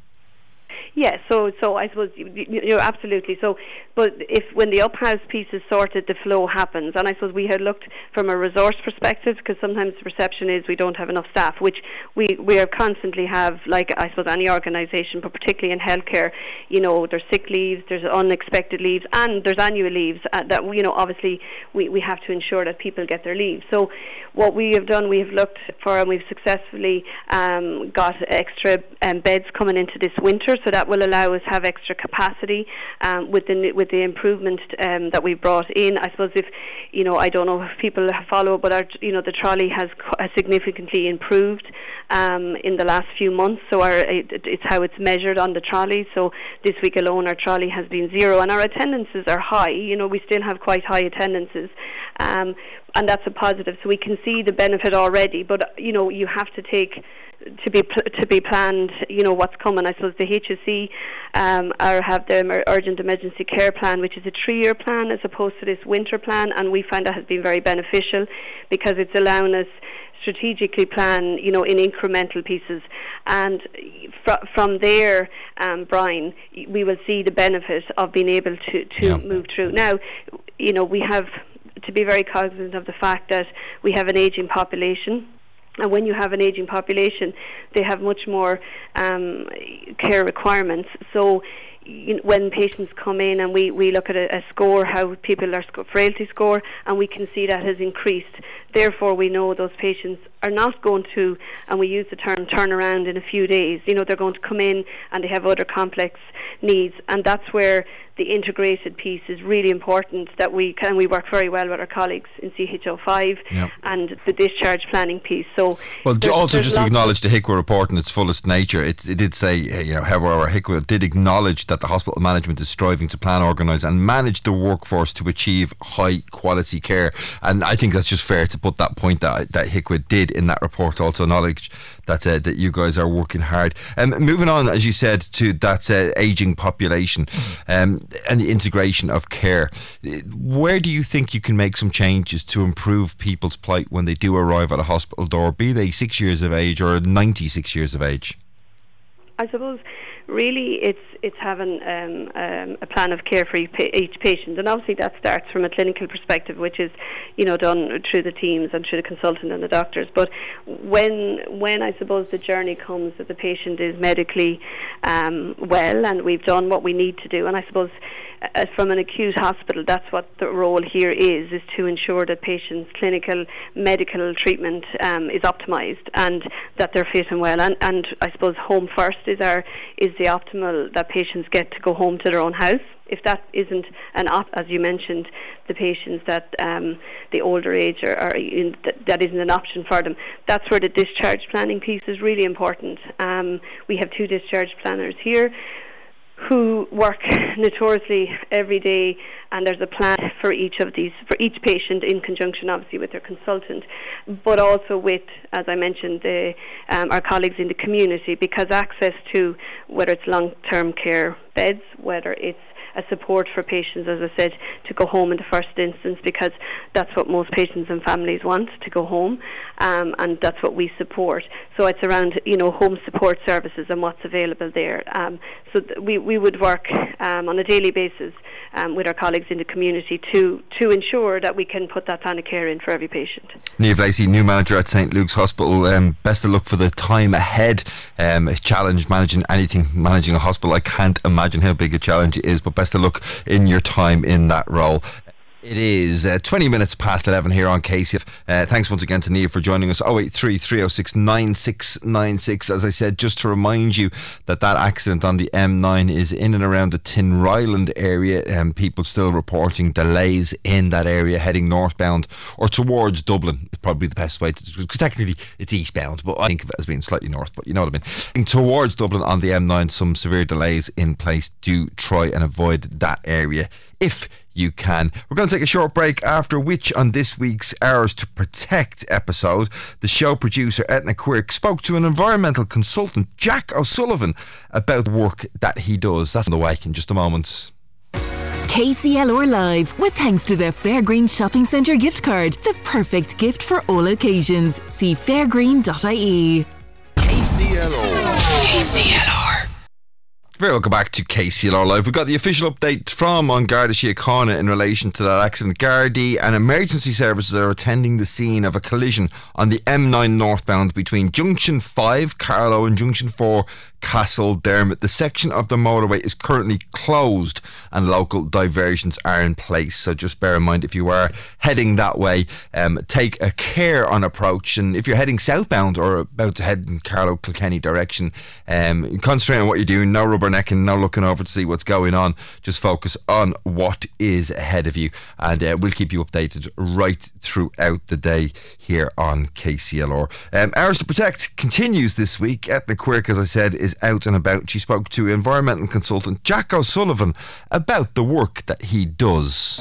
Speaker 20: Yes, so so I suppose you, you're absolutely so. But if when the up house piece is sorted, the flow happens. And I suppose we had looked from a resource perspective because sometimes the perception is we don't have enough staff, which we we are constantly have. Like I suppose any organisation, but particularly in healthcare, you know, there's sick leaves, there's unexpected leaves, and there's annual leaves. Uh, that you know, obviously we we have to ensure that people get their leave. So what we have done, we have looked for and we've successfully um, got extra um, beds coming into this winter, so that will allow us to have extra capacity um, with the with the improvement um, that we brought in. I suppose if you know, I don't know if people follow, but our, you know, the trolley has significantly improved um, in the last few months. So our it, it's how it's measured on the trolley. So this week alone, our trolley has been zero, and our attendances are high. You know, we still have quite high attendances. Um, and that's a positive. So we can see the benefit already. But you know, you have to take to be pl- to be planned. You know what's coming. I suppose the HSE um, are have their urgent emergency care plan, which is a three-year plan as opposed to this winter plan, and we find that has been very beneficial because it's allowing us strategically plan, you know, in incremental pieces. And fr- from there, um, Brian, we will see the benefit of being able to, to yeah. move through. Now, you know, we have to be very cognizant of the fact that we have an aging population. And when you have an aging population, they have much more um, care requirements. So you know, when patients come in and we, we look at a, a score, how people are sc- frailty score, and we can see that has increased. Therefore, we know those patients are not going to, and we use the term turn around in a few days. You know, they're going to come in and they have other complex needs, and that's where the integrated piece is really important that we can we work very well with our colleagues in CHO5 yep. and the discharge planning piece. So
Speaker 2: well there's, also there's just to acknowledge the HIQA report in its fullest nature. It, it did say you know however HIQA did acknowledge that the hospital management is striving to plan organise and manage the workforce to achieve high quality care. And I think that's just fair to put that point that, that HIQA did in that report also acknowledge that uh, that you guys are working hard. Um, moving on as you said to that uh, ageing population. Um, and the integration of care. Where do you think you can make some changes to improve people's plight when they do arrive at a hospital door, be they six years of age or 96 years of age?
Speaker 20: I suppose really it's it's having um, um, a plan of care for each patient, and obviously that starts from a clinical perspective, which is you know done through the teams and through the consultant and the doctors. But when when I suppose the journey comes that the patient is medically um, well and we've done what we need to do, and I suppose uh, from an acute hospital, that's what the role here is, is to ensure that patients' clinical medical treatment um, is optimised and that they're fit and well. And, and I suppose home first is our is the optimal that patients get to go home to their own house. If that isn't an op, as you mentioned, the patients that um, the older age are, are in, that, that isn't an option for them. That's where the discharge planning piece is really important. Um, we have two discharge planners here who work notoriously every day and there's a plan for each of these for each patient in conjunction obviously with their consultant but also with as I mentioned the, um, our colleagues in the community because access to whether it's long term care beds whether it's a support for patients, as I said, to go home in the first instance because that's what most patients and families want to go home, um, and that's what we support. So it's around you know home support services and what's available there. Um, so th- we we would work um, on a daily basis um, with our colleagues in the community to to ensure that we can put that plan of care in for every patient.
Speaker 2: Niamh Lacey, new manager at St Luke's Hospital. Um, best of luck for the time ahead. Um, a challenge managing anything, managing a hospital. I can't imagine how big a challenge it is, but best of luck in your time in that role. It is uh, 20 minutes past 11 here on KCF. Uh, thanks once again to Niamh for joining us. 083 306 9696. As I said, just to remind you that that accident on the M9 is in and around the Tinryland area. and people still reporting delays in that area heading northbound or towards Dublin. It's probably the best way to because technically it's eastbound, but I think of it as being slightly north. But you know what I mean. And towards Dublin on the M9, some severe delays in place. Do try and avoid that area if you can. We're going to take a short break, after which, on this week's Ours to Protect episode, the show producer Etna Quirk spoke to an environmental consultant, Jack O'Sullivan, about the work that he does. That's on the way in just a moment.
Speaker 1: KCLR Live, with thanks to the Fairgreen Shopping Centre gift card, the perfect gift for all occasions. See fairgreen.ie.
Speaker 2: KCLR. KCLR. Very welcome back to KCLR Live. We've got the official update from An Garda Síochána in relation to that accident. Gardaí and emergency services are attending the scene of a collision on the M9 northbound between Junction 5, Carlow, and Junction 4, Castledermot. The section of the motorway is currently closed and local diversions are in place. So just bear in mind if you are heading that way, um, take a care on approach. And if you're heading southbound or about to head in Carlow Kilkenny direction, um, concentrate on what you're doing. No rubbernecking, now looking over to see what's going on. Just focus on what is ahead of you, and uh, we'll keep you updated right throughout the day here on KCLR. Um, Ours to Protect continues this week. Etna Quirk, as I said, is out and about. She spoke to environmental consultant Jack O'Sullivan about the work that he does.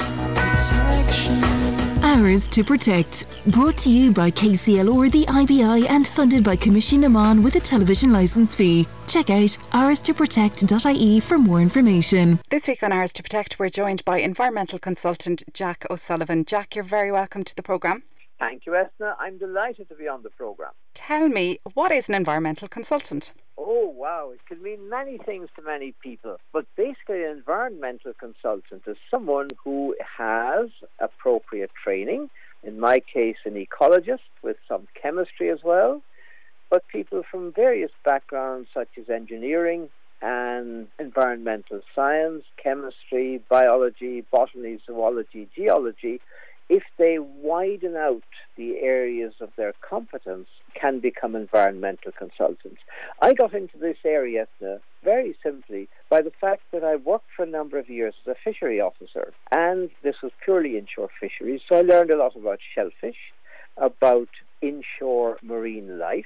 Speaker 1: Ours to Protect. Brought to you by KCLR the IBI and funded by Coimisiún na Meán with a television licence fee. Check out ourstoprotect.ie for more information.
Speaker 21: This week on Ours to Protect, we're joined by environmental consultant Jack O'Sullivan. Jack, you're very welcome to the programme.
Speaker 22: Thank you, Esna. I'm delighted to be on the programme.
Speaker 21: Tell me, what is an environmental consultant?
Speaker 22: Oh, wow. It can mean many things to many people. But basically, an environmental consultant is someone who has appropriate training. In my case, an ecologist with some chemistry as well. But people from various backgrounds, such as engineering and environmental science, chemistry, biology, botany, zoology, geology, if they widen out the areas of their competence, can become environmental consultants. I got into this area uh, very simply by the fact that I worked for a number of years as a fishery officer, and this was purely inshore fisheries, so I learned a lot about shellfish, about inshore marine life,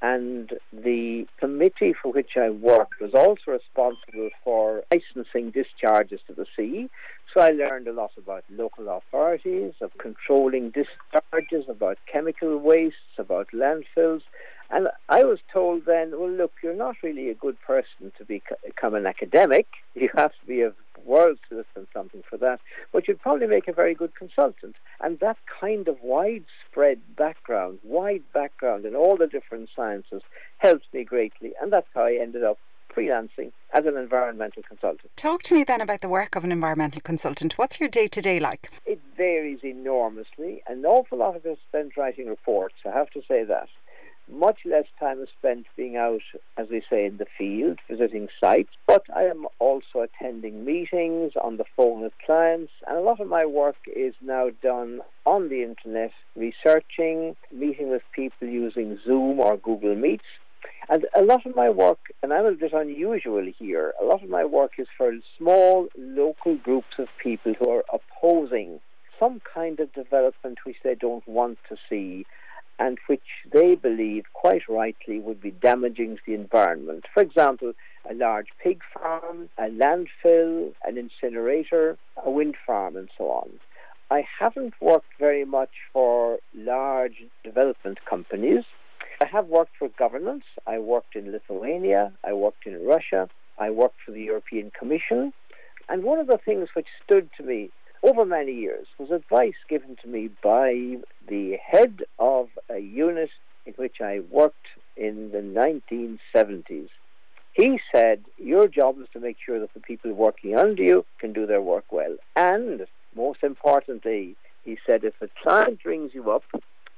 Speaker 22: and the committee for which I worked was also responsible for licensing discharges to the sea. So I learned a lot about local authorities, of controlling discharges, about chemical wastes, about landfills. And I was told then, well, look, you're not really a good person to become an academic. You have to be a world citizen, something for that. But you'd probably make a very good consultant. And that kind of widespread background, wide background in all the different sciences, helped me greatly. And that's how I ended up freelancing as an environmental consultant.
Speaker 21: Talk to me then about the work of an environmental consultant. What's your day to day like?
Speaker 22: It varies enormously. An awful lot of it is spent writing reports, I have to say that. Much less time is spent being out, as we say, in the field, visiting sites, but I am also attending meetings on the phone with clients, and a lot of my work is now done on the internet, researching, meeting with people using Zoom or Google Meets. And a lot of my work, and I'm a bit unusual here, a lot of my work is for small local groups of people who are opposing some kind of development which they don't want to see and which they believe quite rightly would be damaging to the environment. For example, a large pig farm, a landfill, an incinerator, a wind farm, and so on. I haven't worked very much for large development companies. I have worked for governments. I worked in Lithuania, I worked in Russia, I worked for the European Commission. And one of the things which stood to me over many years was advice given to me by the head of a unit in which I worked in the 1970s. He said, Your job is to make sure that the people working under you can do their work well. And most importantly, he said, if a client rings you up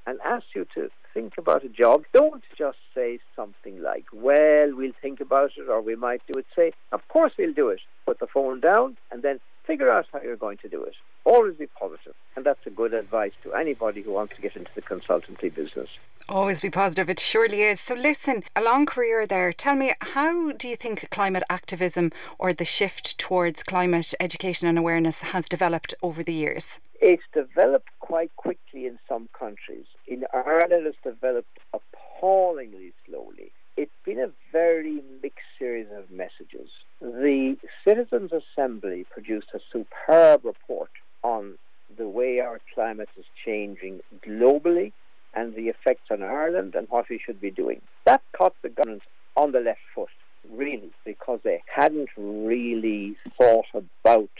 Speaker 22: and asks you to think about a job, don't just say something like, Well, we'll think about it or we might do it. Say, Of course we'll do it. Put the phone down and then figure out how you're going to do it. Always be positive, and that's a good advice to anybody who wants to get into the consultancy business.
Speaker 21: Always be positive, it surely is. So, listen, a long career there. Tell me, how do you think climate activism or the shift towards climate education and awareness has developed over the years?
Speaker 22: It's developed quite quickly in some countries. In Ireland, it's developed appallingly slowly it's been a very mixed series of messages. The Citizens Assembly produced a superb report on the way our climate is changing globally and the effects on Ireland and what we should be doing. That caught the government on the left foot, really, because they hadn't really thought about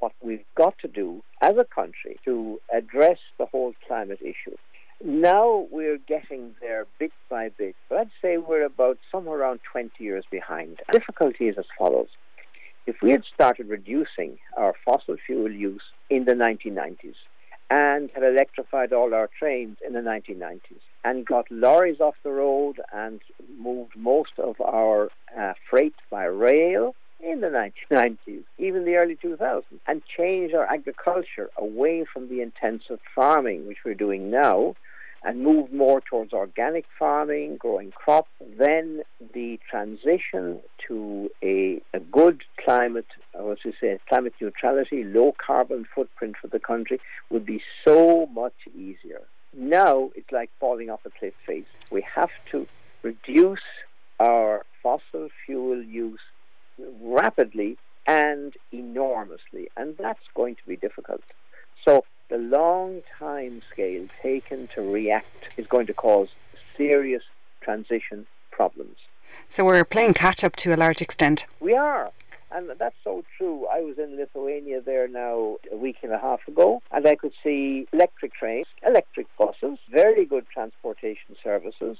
Speaker 22: what we've got to do as a country to address the whole climate issue. Now we're getting there bit by bit, but I'd say we're about somewhere around 20 years behind. The difficulty is as follows. If we had started reducing our fossil fuel use in the 1990s and had electrified all our trains in the 1990s and got lorries off the road and moved most of our uh, freight by rail in the 1990s, even the early 2000s, and changed our agriculture away from the intensive farming which we're doing now and move more towards organic farming, growing crops, then the transition to a, a good climate, or as we say, climate neutrality, low carbon footprint for the country would be so much easier. Now it's like falling off a cliff face. We have to reduce our fossil fuel use rapidly and enormously, and that's going to be difficult. So the long time scale taken to react is going to cause serious transition problems.
Speaker 21: So we're playing catch up to a large extent.
Speaker 22: We are. And that's so true. I was in Lithuania there now a week and a half ago, and I could see electric trains, electric buses, very good transportation services,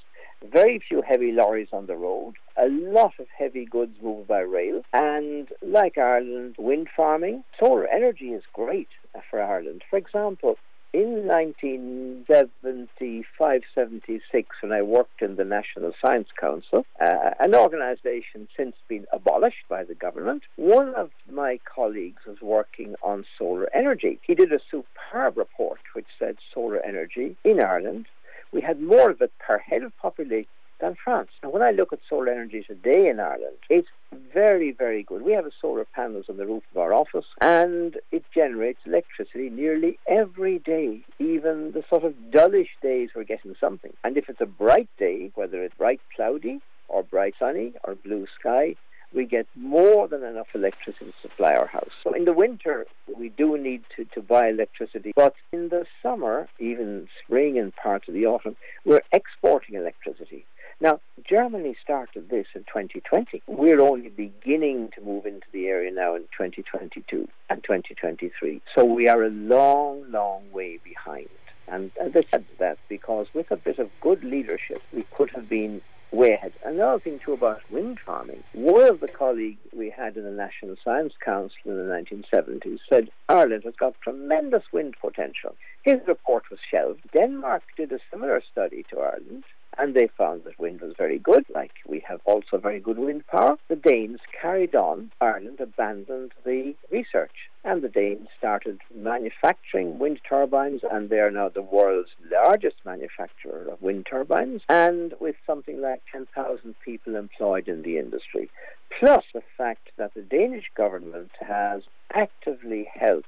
Speaker 22: very few heavy lorries on the road, a lot of heavy goods moved by rail, and like Ireland, wind farming, solar energy is great for Ireland. For example, in 1975 76, when I worked in the National Science Council, uh, an organisation since been abolished by the government, one of my colleagues was working on solar energy. He did a superb report which said solar energy in Ireland. We had more of it per head of population than France. Now, when I look at solar energy today in Ireland, it's very, very good. We have solar panels on the roof of our office, and it generates electricity nearly every day. Even the sort of dullish days, we're getting something. And if it's a bright day, whether it's bright cloudy or bright sunny or blue sky, we get more than enough electricity to supply our house. So in the winter, we do need to, to buy electricity. But in the summer, even spring and parts of the autumn, we're exporting electricity. Now, Germany started this in 2020. We're only beginning to move into the area now in 2022 and 2023. So we are a long, long way behind. And I said that because with a bit of good leadership, we could have been way ahead. Another thing too about wind farming. One of the colleagues we had in the National Science Council in the 1970s said Ireland has got tremendous wind potential. His report was shelved. Denmark did a similar study to Ireland and they found that wind was very good, like we have also very good wind power. The Danes carried on, Ireland abandoned the research, and the Danes started manufacturing wind turbines, and they are now the world's largest manufacturer of wind turbines, and with something like 10,000 people employed in the industry. Plus the fact that the Danish government has actively helped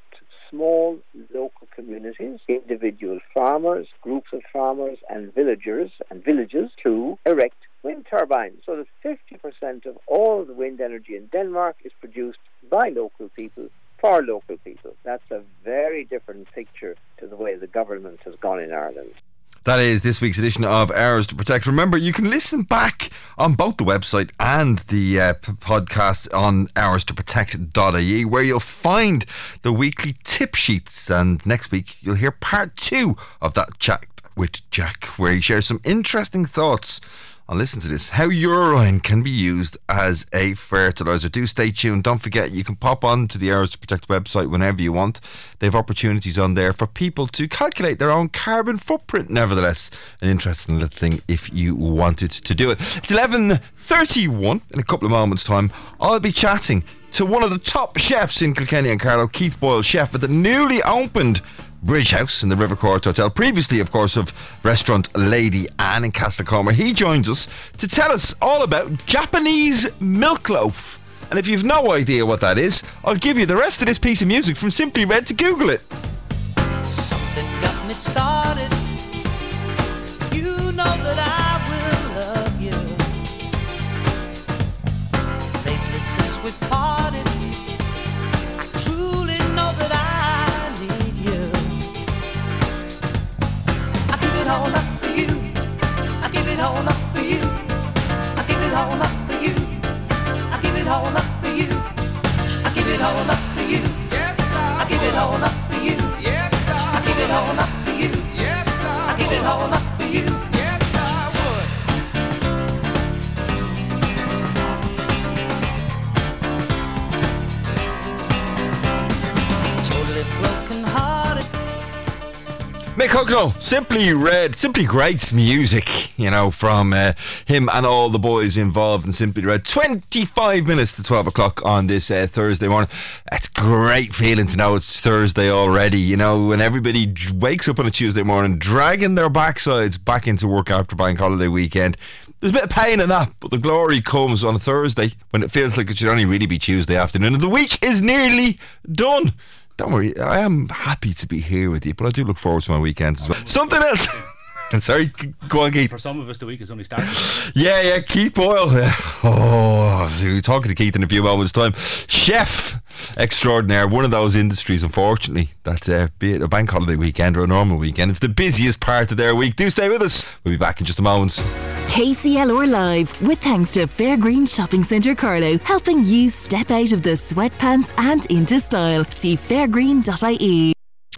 Speaker 22: small local communities, individual farmers, groups of farmers, and villagers and villages to erect wind turbines. So that 50% of all the wind energy in Denmark is produced by local people for local people. That's a very different picture to the way the government has gone in Ireland.
Speaker 2: That is this week's edition of Ours to Protect. Remember, you can listen back on both the website and the uh, podcast on ours to protect.ie, where you'll find the weekly tip sheets. And next week, you'll hear part two of that chat with Jack, where he shares some interesting thoughts and listen to this how urine can be used as a fertilizer. Do stay tuned. Don't forget, you can pop on to the Ours to Protect website whenever you want. They have opportunities on there for people to calculate their own carbon footprint. Nevertheless, an interesting little thing if you wanted to do it. It's 11.31 in a couple of moments' time. I'll be chatting to one of the top chefs in Kilkenny and Carlow, Keith Boyle, chef at the newly opened Bridge House in the River Court Hotel, previously, of course, of restaurant Lady Anne in Castlecomer. He joins us to tell us all about Japanese milk loaf. And if you've no idea what that is, I'll give you the rest of this piece of music from Simply Red to Google it.
Speaker 23: Something got me started. You know that I will love you. Lately, since we parted, all up for you. I give it all up for you. I give it all up for you. I give it all up for you. I give it all up for you. Yes, I give it all up for you. Yes, I give it all up for you. Yes, I give it all up for you. Yes, I would. Totally broken hearted.
Speaker 2: Mick Hucknall, Simply Red, Simply Great music, you know, from uh, him and all the boys involved in Simply Red. 25 minutes to 12 o'clock on this uh, Thursday morning. It's great feeling to know it's Thursday already, you know, when everybody wakes up on a Tuesday morning dragging their backsides back into work after bank holiday weekend. There's a bit of pain in that, but the glory comes on a Thursday when it feels like it should only really be Tuesday afternoon. And the week is nearly done. Don't worry, I am happy to be here with you, but I do look forward to my weekends as well. Something else. Sorry, g- go on, Keith.
Speaker 24: For some of us, the week is only starting.
Speaker 2: Yeah, yeah, Keith Boyle. Oh, we'll be talking to Keith in a few moments' time. Chef extraordinaire. One of those industries, unfortunately, that uh, be it a bank holiday weekend or a normal weekend, it's the busiest part of their week. Do stay with us. We'll be back in just a moment.
Speaker 1: KCLR Live, with thanks to Fairgreen Shopping Centre Carlow, helping you step out of the sweatpants and into style. See fairgreen.ie.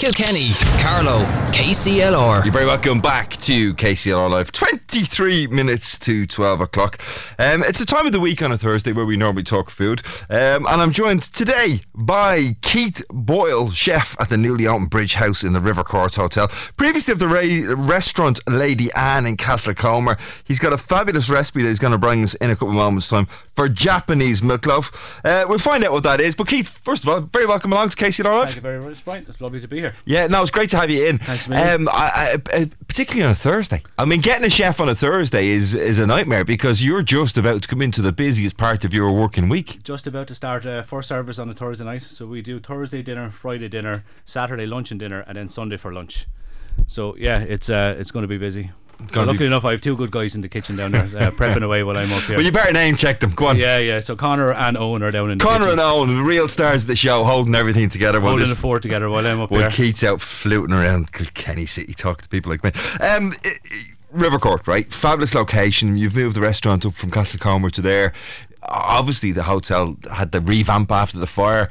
Speaker 24: Kilkenny, Carlow, KCLR.
Speaker 2: You're very welcome back to KCLR Live. 23 minutes to 12 o'clock. Um, it's a time of the week on a Thursday where we normally talk food. Um, and I'm joined today by Keith Boyle, chef at the newly opened Bridge House in the River Court Hotel. Previously of the ra- restaurant Lady Anne in Castlecomer. He's got a fabulous recipe that he's going to bring us in a couple of moments' time for Japanese milk loaf. Uh, we'll find out what that is. But Keith, first of all, very welcome along to KCLR Live.
Speaker 25: Thank you very much, Brian. It's lovely to be here.
Speaker 2: Yeah, no, it's great to have you in.
Speaker 25: Thanks.
Speaker 2: Um, I, I, uh, particularly on a Thursday. I mean, getting a chef on a Thursday is is a nightmare because you're just about to come into the busiest part of your working week.
Speaker 25: Just about to start uh, first service on a Thursday night. So we do Thursday dinner, Friday dinner, Saturday lunch and dinner, and then Sunday for lunch. So yeah, it's uh, it's going to be busy. So luckily
Speaker 2: be-
Speaker 25: enough, I have two good guys in the kitchen down there uh, prepping away while I'm up here.
Speaker 2: Well, you better name check them. Go on.
Speaker 25: Yeah, yeah. So Connor and Owen are down in the
Speaker 2: Connor
Speaker 25: kitchen.
Speaker 2: and Owen, the real stars of the show, holding everything together. while
Speaker 25: holding
Speaker 2: this-
Speaker 25: the fort together while I'm up
Speaker 2: While
Speaker 25: here.
Speaker 2: Keith's out fluting around Kilkenny City, talking to people like me. Um, i- i- River Court, right? Fabulous location. You've moved the restaurant up from Castlecomer to there. Obviously, the hotel had the revamp after the fire.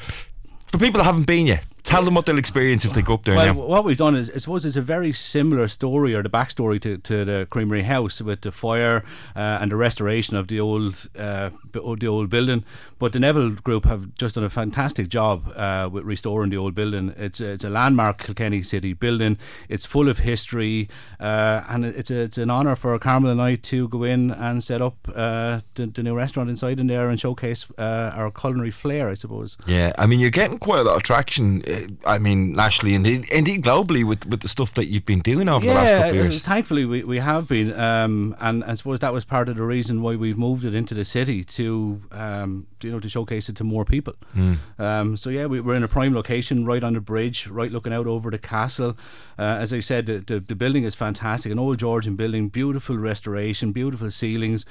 Speaker 2: For people that haven't been yet, tell them what they'll experience if they go up there
Speaker 25: Well,
Speaker 2: now.
Speaker 25: what we've done is, I suppose, it's a very similar story or the backstory to, to the Creamery House with the fire uh, and the restoration of the old uh, the old building. But the Neville Group have just done a fantastic job uh, with restoring the old building. It's a, it's a landmark Kilkenny City building. It's full of history, uh, and it's a, it's an honour for Carmel and I to go in and set up uh, the, the new restaurant inside in there and showcase uh, our culinary flair, I suppose.
Speaker 2: Yeah, I mean, you're getting quite a lot of traction. Uh, I mean, nationally and indeed, globally with, with the stuff that you've been doing over the last couple of
Speaker 25: uh,
Speaker 2: years.
Speaker 25: Thankfully, we, we have been, um, and I suppose that was part of the reason why we've moved it into the city to um, you know to showcase it to more people.
Speaker 2: Mm.
Speaker 25: Um, so yeah, we, we're in a prime location, right on the bridge, right looking out over the castle. Uh, as I said, the, the the building is fantastic, an old Georgian building, beautiful restoration, beautiful ceilings.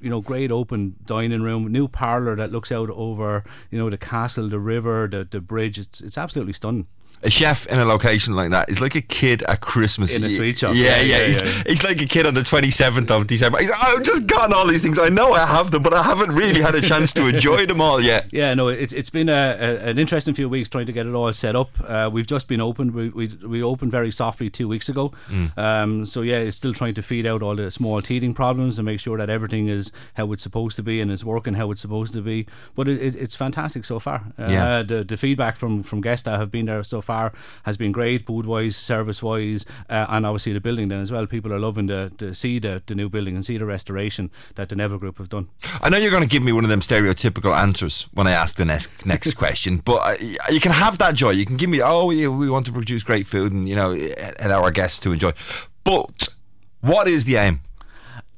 Speaker 25: You know, great open dining room, new parlour that looks out over, you know, the castle, the river, the the bridge. It's it's absolutely stunning.
Speaker 2: A chef in a location like that is like a kid at Christmas.
Speaker 25: In a sweet shop.
Speaker 2: Yeah,
Speaker 25: Yeah,
Speaker 2: yeah.
Speaker 25: yeah,
Speaker 2: he's,
Speaker 25: yeah.
Speaker 2: he's like a kid on the 27th of December. He's, I've just gotten all these things. I know I have them, but I haven't really had a chance to enjoy them all yet.
Speaker 25: Yeah, no, it, it's been a, a, an interesting few weeks trying to get it all set up. Uh, we've just been opened. We, we we opened very softly two weeks ago.
Speaker 2: Mm.
Speaker 25: Um, so yeah, it's still trying to feed out all the small teething problems and make sure that everything is how it's supposed to be and is working how it's supposed to be. But it, it, it's fantastic so far. Uh,
Speaker 2: Yeah.
Speaker 25: The the feedback from from guests that have been there so far has been great, food wise, service wise, uh, and obviously the building then as well. People are loving to, to see the, the new building and see the restoration that the Neville Group have done.
Speaker 2: I know you're going to give me one of them stereotypical answers when I ask the next next question, but uh, you can have that joy. You can give me, oh, yeah, we want to produce great food and you know allow our guests to enjoy. But what is the aim?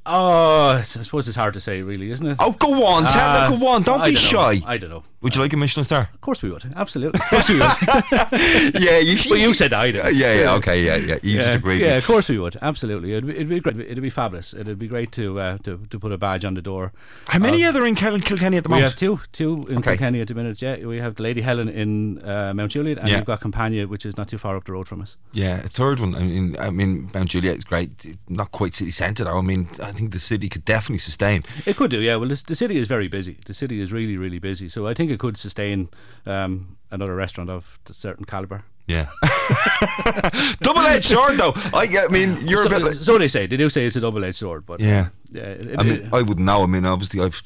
Speaker 25: Oh, I suppose it's hard to say, really, isn't it?
Speaker 2: Oh, go on, tell
Speaker 25: Uh,
Speaker 2: them, go on, don't
Speaker 25: I
Speaker 2: be
Speaker 25: don't
Speaker 2: shy.
Speaker 25: I don't know.
Speaker 2: Would you like a Michelin star?
Speaker 25: Of course we would. Absolutely. Of course we would.
Speaker 2: yeah, you see.
Speaker 25: Well, you said I did.
Speaker 2: Yeah, yeah, okay, yeah, yeah. You just agreed.
Speaker 25: Yeah, of course we would. Absolutely. It'd be, it'd be great. It'd be fabulous. It'd be great to uh, to, to put a badge on the door.
Speaker 2: How many
Speaker 25: of-
Speaker 2: other in Kil- Kilkenny at the moment?
Speaker 25: we have two, two in
Speaker 2: Okay.
Speaker 25: Kilkenny at the minute. Yeah, we have the Lady Helen in uh, Mount Juliet, and
Speaker 2: Yeah.
Speaker 25: we've got Campagne, which is not too far up the road from us.
Speaker 2: Yeah, a third one. I mean, I mean, Mount Juliet is great. Not quite city centre, though. I mean, I think the city could definitely sustain.
Speaker 25: It could do, yeah. Well, this, the city is very busy. The city is really, really busy. So I think it could sustain um, another restaurant of a certain caliber.
Speaker 2: Yeah. Double edged sword, though. I, I mean, you're
Speaker 25: so,
Speaker 2: a bit like.
Speaker 25: so they say. They do say it's a double-edged sword, but
Speaker 2: Yeah.
Speaker 25: yeah. It,
Speaker 2: I mean,
Speaker 25: it-
Speaker 2: I wouldn't know. I mean, obviously, I've,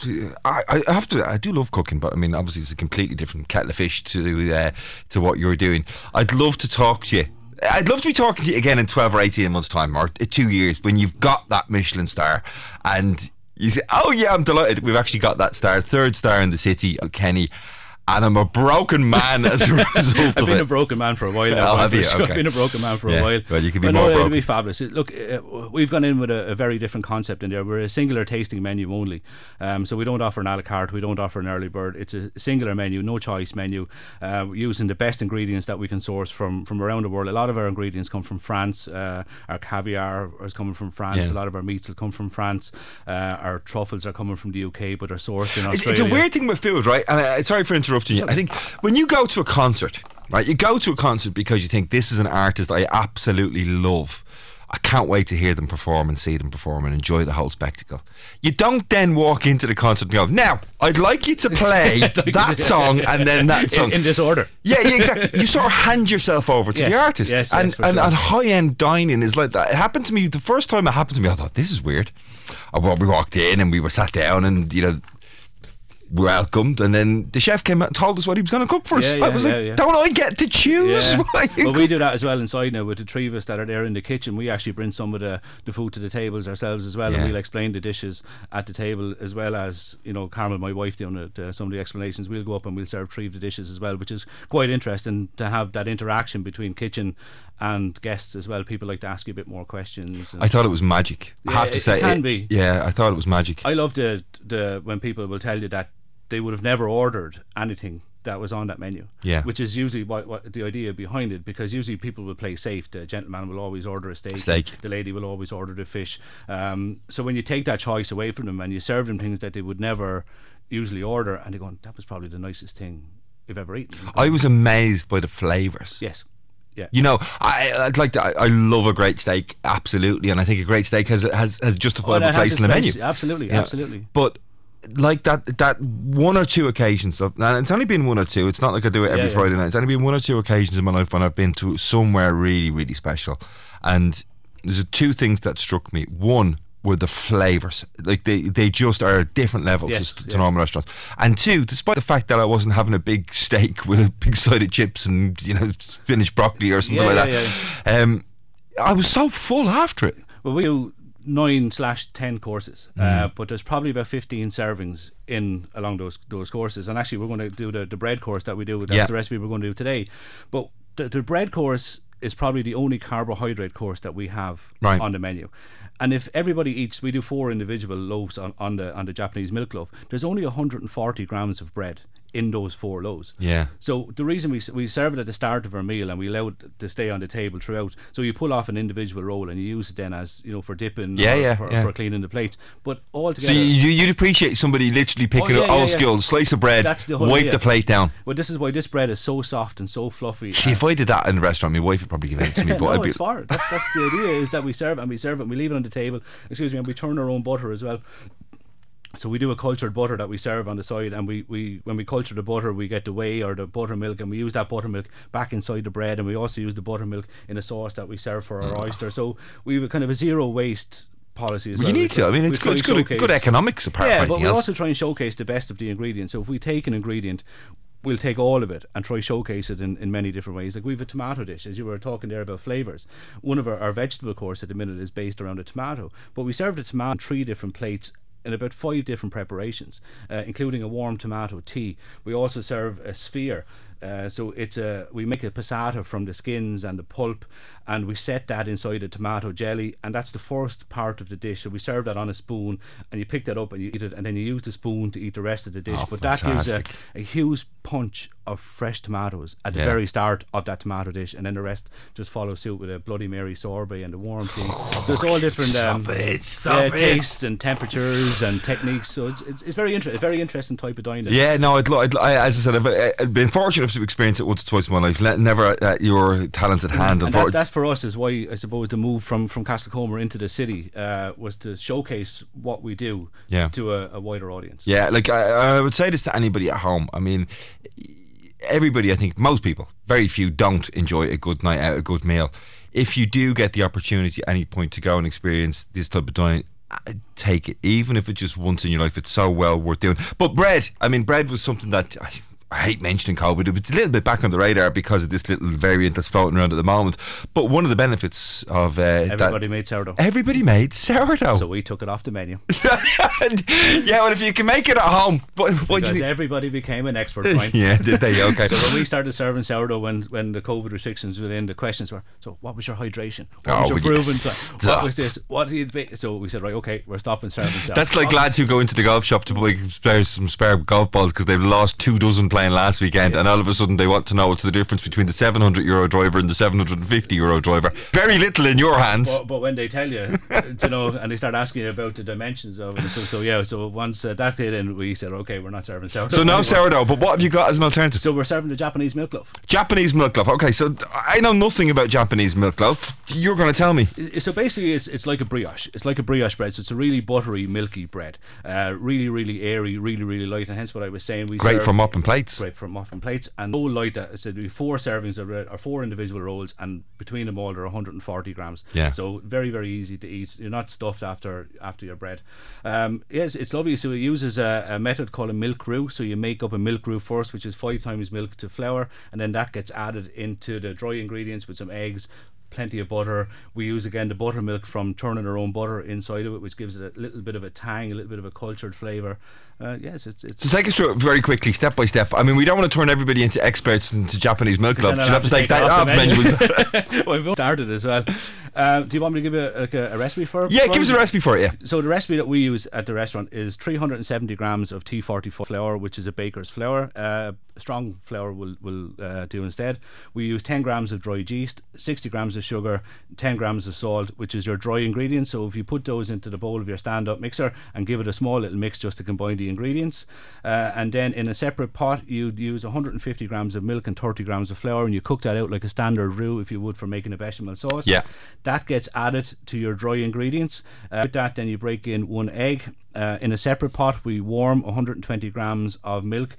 Speaker 2: I, I have to. I do love cooking, but I mean, obviously, it's a completely different kettle of fish to uh, to what you're doing. I'd love to talk to you. I'd love to be talking to you again in twelve or eighteen months' time, or uh, two years, when you've got that Michelin star, and you say, "Oh yeah, I'm delighted. We've actually got that star, third star in the city, Kenny." And I'm a broken man as a result
Speaker 25: I've been
Speaker 2: it.
Speaker 25: a broken man for a while
Speaker 2: Oh,
Speaker 25: now.
Speaker 2: have you?
Speaker 25: I've
Speaker 2: Okay.
Speaker 25: been a broken man for
Speaker 2: Yeah.
Speaker 25: a while.
Speaker 2: Well, you can be
Speaker 25: But
Speaker 2: more
Speaker 25: no, it'll be fabulous. Look, uh, we've gone in with a, a very different concept in there. We're a singular tasting menu only, um, so we don't offer an a la carte. We don't offer an early bird. It's a singular menu, no choice menu, uh, using the best ingredients that we can source from from around the world. A lot of our ingredients come from France. Uh, our caviar is coming from France.
Speaker 2: Yeah.
Speaker 25: A lot of our meats will come from France. Uh, our truffles are coming from the UK, but are sourced in Australia.
Speaker 2: it's a weird thing with food, right? And uh, sorry for interrupting. Interrupting you. I think when you go to a concert, right, you go to a concert because you think this is an artist I absolutely love. I can't wait to hear them perform and see them perform and enjoy the whole spectacle. You don't then walk into the concert and go, now, I'd like you to play that song and then that song.
Speaker 25: in this order.
Speaker 2: Yeah, yeah, exactly. You sort of hand yourself over to
Speaker 25: Yes,
Speaker 2: the artist.
Speaker 25: yes, yes,
Speaker 2: and
Speaker 25: for
Speaker 2: and,
Speaker 25: sure.
Speaker 2: and high end dining is like that. It happened to me the first time it happened to me, I thought, this is weird. Uh, Well, we walked in and we were sat down and, you know, welcomed and then the chef came out and told us what he was going to cook for us.
Speaker 25: Yeah,
Speaker 2: I was
Speaker 25: yeah,
Speaker 2: like, don't I get to choose?
Speaker 25: Yeah.
Speaker 2: what you
Speaker 25: well, we do that as well inside now with the three of us that are there in the kitchen. We actually bring some of the, the food to the tables ourselves as well, and we'll explain the dishes at the table as well as you know Carmel, my wife, doing it, uh, some of the explanations. We'll go up and we'll serve three of the dishes as well, which is quite interesting to have that interaction between kitchen and guests as well. People like to ask you a bit more questions.
Speaker 2: I thought it was magic. I have to
Speaker 25: it-
Speaker 2: say,
Speaker 25: it can be.
Speaker 2: Yeah, I thought it was magic.
Speaker 25: I love the the when people will tell you that they would have never ordered anything that was on that menu.
Speaker 2: Yeah.
Speaker 25: Which is usually what, what the idea behind it, because usually people will play safe. The gentleman will always order a steak.
Speaker 2: Steak.
Speaker 25: The lady will always order the fish. Um, so when you take that choice away from them and you serve them things that they would never usually order, and they're going, "That was probably the nicest thing we've ever eaten."
Speaker 2: I was amazed by the flavours.
Speaker 25: Yes. Yeah.
Speaker 2: You know, I I'd like to. I, I love a great steak, absolutely, and I think a great steak has has has justifiable
Speaker 25: Oh,
Speaker 2: place in the menu.
Speaker 25: absolutely,
Speaker 2: Yeah.
Speaker 25: absolutely.
Speaker 2: But like that that one or two occasions, of, and it's only been one or two. It's not like I do it every
Speaker 25: Yeah, yeah.
Speaker 2: Friday night. It's only been one or two occasions in my life when I've been to somewhere really really special, and there's two things that struck me. One were the flavors, like they they just are a different level
Speaker 25: Yes,
Speaker 2: to, to
Speaker 25: yeah.
Speaker 2: normal restaurants. And two, despite the fact that I wasn't having a big steak with a big side of chips and you know spinach broccoli or something like that, um, I was so full after it.
Speaker 25: Well, we nine slash ten courses, uh,
Speaker 2: Mm.
Speaker 25: but there's probably about fifteen servings in along those those courses. And actually, we're going to do the, the bread course that we do. That's
Speaker 2: Yeah.
Speaker 25: the recipe we're going to do today. But the, the bread course is probably the only carbohydrate course that we have
Speaker 2: Right.
Speaker 25: on the menu. And if everybody eats, we do four individual loaves on, on the on the Japanese milk loaf. There's only 140 grams of bread in those four loaves.
Speaker 2: Yeah.
Speaker 25: So the reason we we serve it at the start of our meal and we allow it to stay on the table throughout. So you pull off an individual roll and you use it then as you know for dipping,
Speaker 2: Yeah,
Speaker 25: or
Speaker 2: yeah,
Speaker 25: for,
Speaker 2: yeah.
Speaker 25: for cleaning the plates. But all together.
Speaker 2: So you, you'd appreciate somebody literally oh, picking
Speaker 25: Oh, yeah,
Speaker 2: up old school slice of bread,
Speaker 25: the
Speaker 2: wipe
Speaker 25: idea.
Speaker 2: the plate down.
Speaker 25: Well, this is why this bread is so soft and so fluffy.
Speaker 2: See, if I did that in a restaurant, my wife would probably give it to me. But
Speaker 25: no,
Speaker 2: I'd be,
Speaker 25: it's far. That's, that's the idea is that we serve it and we serve it and we leave it on the table. Excuse me, and we turn our own butter as well. So we do a cultured butter that we serve on the side, and we, we when we culture the butter, we get the whey or the buttermilk, and we use that buttermilk back inside the bread, and we also use the buttermilk in a sauce that we serve for our mm. oyster. So we have a kind of a zero waste policy as
Speaker 2: Well, you need to. I mean, it's good- it's good- good economics apart
Speaker 25: yeah, but we
Speaker 2: else.
Speaker 25: also try and showcase the best of the ingredients. So if we take an ingredient, we'll take all of it and try showcase it in, in many different ways. Like we have a tomato dish, as you were talking there about flavors. One of our, our vegetable course at the minute is based around a tomato, but we serve the tomato in three different plates in about five different preparations, uh, including a warm tomato tea. We also serve a sphere. Uh, so it's a we make a passata from the skins and the pulp, and we set that inside a tomato jelly, and that's the first part of the dish. So we serve that on a spoon, and you pick that up and you eat it, and then you use the spoon to eat the rest of the dish.
Speaker 2: Oh,
Speaker 25: but that gives a, a huge punch of fresh tomatoes at the
Speaker 2: Yeah.
Speaker 25: very start of that tomato dish, and then the rest just follow suit with a Bloody Mary sorbet and a warm tea. so it's all different um,
Speaker 2: Stop
Speaker 25: uh,
Speaker 2: it.
Speaker 25: tastes and temperatures and techniques. So it's it's, it's very interesting, a very interesting type of dining.
Speaker 2: Yeah, no, I'd, lo- I'd, I, as I said, I've, I've been fortunate to experience it once or twice in my life. Le- never at your talented hand.
Speaker 25: and that, that's for us is why I suppose the move from from Castlecomer into the city uh, was to showcase what we do
Speaker 2: Yeah.
Speaker 25: to a, a wider audience.
Speaker 2: Yeah, like I, I would say this to anybody at home. I mean, everybody, I think most people, very few, don't enjoy a good night out, a good meal. If you do get the opportunity at any point to go and experience this type of dining, uh, take it. Even if it's just once in your life, it's so well worth doing. But bread, I mean, bread was something that. I, hate mentioning COVID. But it's a little bit back on the radar because of this little variant that's floating around at the moment. But one of the benefits of uh,
Speaker 25: Everybody
Speaker 2: that
Speaker 25: made sourdough.
Speaker 2: everybody made sourdough.
Speaker 25: So we took it off the menu.
Speaker 2: yeah, well, if you can make it at home,
Speaker 25: because everybody became an expert, right?
Speaker 2: Yeah, did they? Okay.
Speaker 25: So when we started serving sourdough, when when the COVID restrictions were in, the questions were, so what was your hydration? What
Speaker 2: Oh,
Speaker 25: was your proven
Speaker 2: stop?
Speaker 25: What was this? What did you be? So we said, right, okay, we're stopping serving sourdough.
Speaker 2: That's like lads who go into the golf shop to buy some spare golf balls because they've lost two dozen playing last weekend, and all of a sudden they want to know what's the difference between the 700 euro driver and the 750 euro driver. Very little in your hands.
Speaker 25: But, but when they tell you, you know, and they start asking you about the dimensions of it, so so yeah, so once uh, that hit in, we said, okay, we're not serving sourdough.
Speaker 2: So no
Speaker 25: anymore.
Speaker 2: sourdough, but what have you got as an alternative?
Speaker 25: So we're serving the Japanese milk loaf.
Speaker 2: Japanese milk loaf. Okay, so I know nothing about Japanese milk loaf. You're going to tell me.
Speaker 25: So basically, it's it's like a brioche. It's like a brioche bread. So it's a really buttery, milky bread. Uh, really, really airy, really, really light. And hence what I was saying. We
Speaker 2: Great
Speaker 25: serve-
Speaker 2: for mopping plates.
Speaker 25: Great for mopping plates. And so light that I said we four servings of bread or four individual rolls, and between them all they're 140 grams.
Speaker 2: Yeah.
Speaker 25: So very, very easy to eat. You're not stuffed after after your bread. Um, yes, it's lovely. So it uses a, a method called a milk roux. So you make up a milk roux first, which is five times milk to flour, and then that gets added into the dry ingredients with some eggs, plenty of butter. We use again the buttermilk from churning our own butter inside of it, which gives it a little bit of a tang, a little bit of a cultured flavour. Uh, yes, it's it's.
Speaker 2: So take us through it very quickly, step by step. I mean, we don't want to turn everybody into experts into Japanese milk
Speaker 25: Because
Speaker 2: You'll have to take that off
Speaker 25: the
Speaker 2: menu.
Speaker 25: well, we've started as well. Uh, do you want me to give you a, like a, a recipe for it?
Speaker 2: Yeah, give us a recipe for it, yeah.
Speaker 25: So the recipe that we use at the restaurant is 370 grams of T44 flour, which is a baker's flour. Uh, strong flour will will uh, do instead. We use 10 grams of dry yeast, 60 grams of sugar, 10 grams of salt, which is your dry ingredients. So if you put those into the bowl of your stand-up mixer and give it a small little mix just to combine the ingredients, uh, and then in a separate pot you'd use 150 grams of milk and 30 grams of flour, and you cook that out like a standard roux if you would for making a bechamel sauce.
Speaker 2: Yeah.
Speaker 25: That gets added to your dry ingredients. Uh, with that, then you break in one egg. Uh, in a separate pot, we warm 120 grams of milk.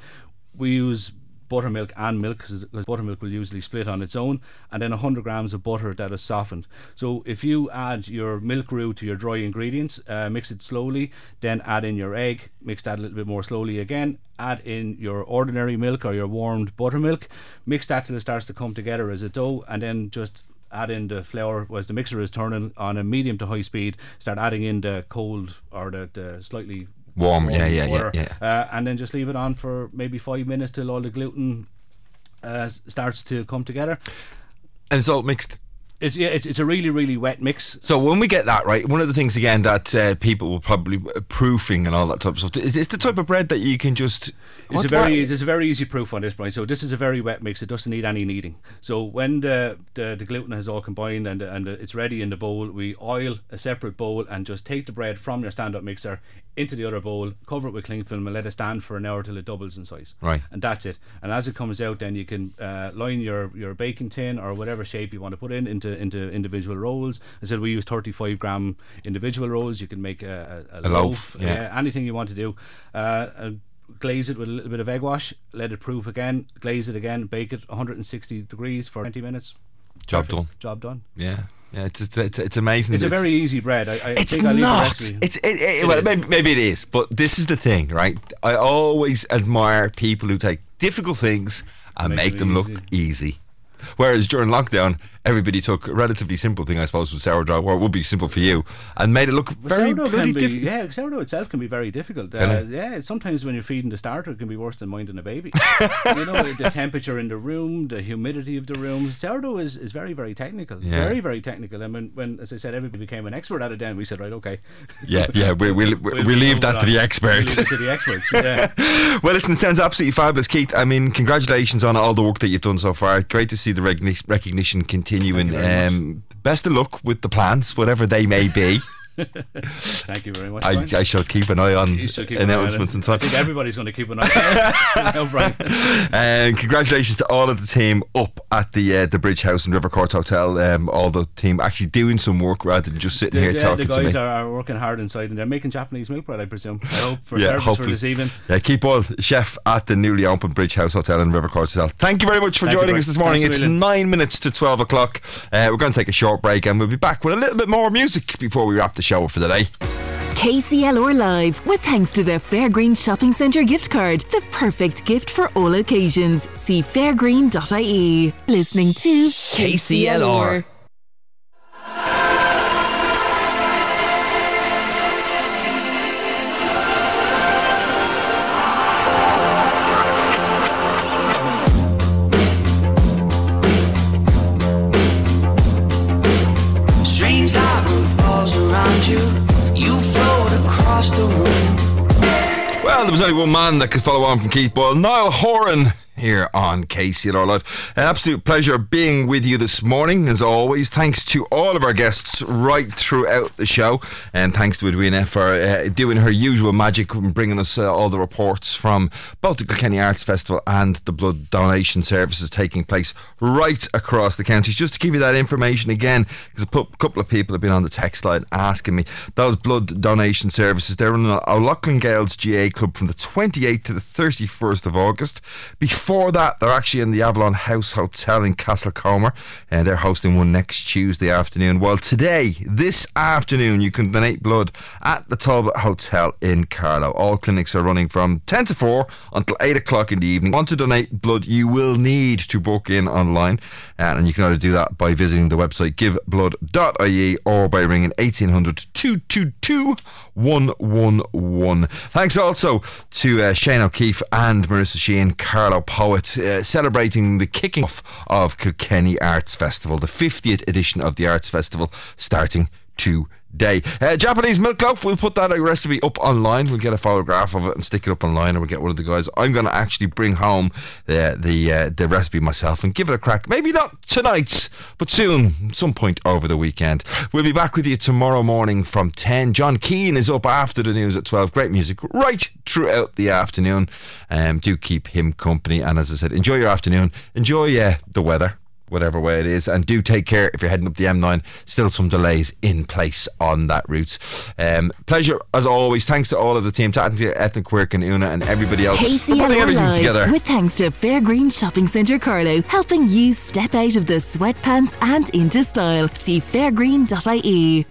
Speaker 25: We use buttermilk and milk because buttermilk will usually split on its own, and then 100 grams of butter that is softened. So if you add your milk roux to your dry ingredients, uh, mix it slowly, then add in your egg, mix that a little bit more slowly again, add in your ordinary milk or your warmed buttermilk, mix that till it starts to come together as a dough, and then just add in the flour as the mixer is turning on a medium to high speed. Start adding in the cold or the, the slightly
Speaker 2: Warm, yeah, yeah, yeah,
Speaker 25: water,
Speaker 2: yeah.
Speaker 25: Uh, and then just leave it on for maybe five minutes till all the gluten uh, starts to come together.
Speaker 2: And it's all mixed.
Speaker 25: It's yeah, it's, it's a really really wet mix.
Speaker 2: So when we get that right, one of the things again that uh, people will probably uh, proofing and all that type of stuff is this the type of bread that you can just.
Speaker 25: It's a very there's a very easy proof on this, Brian. So this is a very wet mix. It doesn't need any kneading. So when the the, the gluten has all combined and and it's ready in the bowl, we oil a separate bowl and just take the bread from your stand-up mixer into the other bowl, cover it with cling film, and let it stand for an hour till it doubles in size.
Speaker 2: Right.
Speaker 25: And that's it. And as it comes out, then you can uh, line your your baking tin or whatever shape you want to put in into into individual rolls. I said we use 35 gram individual rolls. You can make a, a,
Speaker 2: A loaf, yeah.
Speaker 25: anything you want to do. Uh, glaze it with a little bit of egg wash, let it proof again, glaze it again, bake it 160 degrees for 20 minutes.
Speaker 2: Job
Speaker 25: Perfect.
Speaker 2: done.
Speaker 25: Job done.
Speaker 2: Yeah, yeah, it's it's, it's, it's amazing.
Speaker 25: It's a very easy bread. I, I
Speaker 2: It's
Speaker 25: think I'll leave the
Speaker 2: not. It's it, it,
Speaker 25: It
Speaker 2: well, maybe, maybe it is, but this is the thing, right? I always admire people who take difficult things and
Speaker 25: Make
Speaker 2: make
Speaker 25: them
Speaker 2: them look easy. Whereas during lockdown, everybody took a relatively simple thing, I suppose, with sourdough, or it would be simple for you, and made it look very bloody difficult.
Speaker 25: yeah, sourdough itself can be very difficult. Uh, yeah, sometimes when you're feeding the starter, it can be worse than minding a baby. you know, the temperature in the room, the humidity of the room. Sourdough is, is very, very technical.
Speaker 2: Yeah.
Speaker 25: Very, very technical. And when, when, as I said, everybody became an expert at it, then we said, right, okay.
Speaker 2: Yeah, yeah, we, we'll, we'll,
Speaker 25: We'll
Speaker 2: we'll leave that to the experts.
Speaker 25: We'll to the experts, yeah.
Speaker 2: well, listen, it sounds absolutely fabulous, Keith. I mean, congratulations on all the work that you've done so far. Great to see the recogni- recognition continuing.
Speaker 25: Thank you very
Speaker 2: Um, best of luck with the plans, whatever they may be.
Speaker 25: Thank you very much.
Speaker 2: I, I shall keep an eye on
Speaker 25: You should an eye on
Speaker 2: announcements and
Speaker 25: I think everybody's going to keep an eye on it. Brian.
Speaker 2: And congratulations to all of the team up at the uh, the Bridge House and River Court Hotel. Um, all the team actually doing some work rather than just sitting
Speaker 25: The,
Speaker 2: here
Speaker 25: the,
Speaker 2: talking
Speaker 25: the
Speaker 2: to me.
Speaker 25: guys are, are working hard inside and they're making Japanese milk bread, I presume. I hope for
Speaker 2: yeah,
Speaker 25: service for this evening.
Speaker 2: Yeah, keep all chef at the newly opened Bridge House Hotel and River Court Hotel. Thank you very much for
Speaker 25: Thank
Speaker 2: joining us this morning.
Speaker 25: Thanks
Speaker 2: it's
Speaker 25: a million.
Speaker 2: nine minutes to twelve o'clock. Uh, we're going to take a short break and we'll be back with a little bit more music before we wrap the show for the day.
Speaker 1: KCLR Live, with thanks to the Fairgreen Shopping Centre gift card, the perfect gift for all occasions. See fairgreen.ie. Listening to KCLR.
Speaker 2: Was only one man that could follow on from Keith Boyle, Niall Horan here on KCLR Live. An absolute pleasure being with you this morning, as always. Thanks to all of our guests right throughout the show, and thanks to Edwina for uh, doing her usual magic and bringing us uh, all the reports from both the Kilkenny Arts Festival and the blood donation services taking place right across the counties. Just to give you that information again, because a couple of people have been on the text line asking me those blood donation services. They're running O'Loughlin Gaels GAA Club from the 28th to the 31st of August. Before that, they're actually in the Avalon House Hotel in Castlecomer, and they're hosting one next Tuesday afternoon. While today, this afternoon, you can donate blood at the Talbot Hotel in Carlow. All clinics are running from 10 to 4 until 8 o'clock in the evening. Want to donate blood, you will need to book in online, and you can either do that by visiting the website giveblood.ie or by ringing 1800 222 111. Thanks also to uh, Shane O'Keefe and Marissa Sheehan, Carlow Poet, uh, celebrating the kicking off of Kilkenny Arts Festival, the 50th edition of the Arts Festival, starting today. Uh, Japanese milk loaf, we'll put that recipe up online. We'll get a photograph of it and stick it up online, or we'll get one of the guys. I'm going to actually bring home the the uh, the recipe myself and give it a crack. Maybe not tonight, but soon, some point over the weekend. We'll be back with you tomorrow morning from 10. John Keane is up after the news at 12. Great music right throughout the afternoon. Um, do keep him company, and as I said, enjoy your afternoon. Enjoy uh, the weather whatever way it is. And do take care if you're heading up the M9. Still some delays in place on that route. Um, pleasure as always. Thanks to all of the team, to Etna Quirk and Una and everybody else for putting everything
Speaker 1: Live
Speaker 2: together.
Speaker 1: with thanks to Fairgreen Shopping Centre Carlow, helping you step out of the sweatpants and into style. See fairgreen.ie.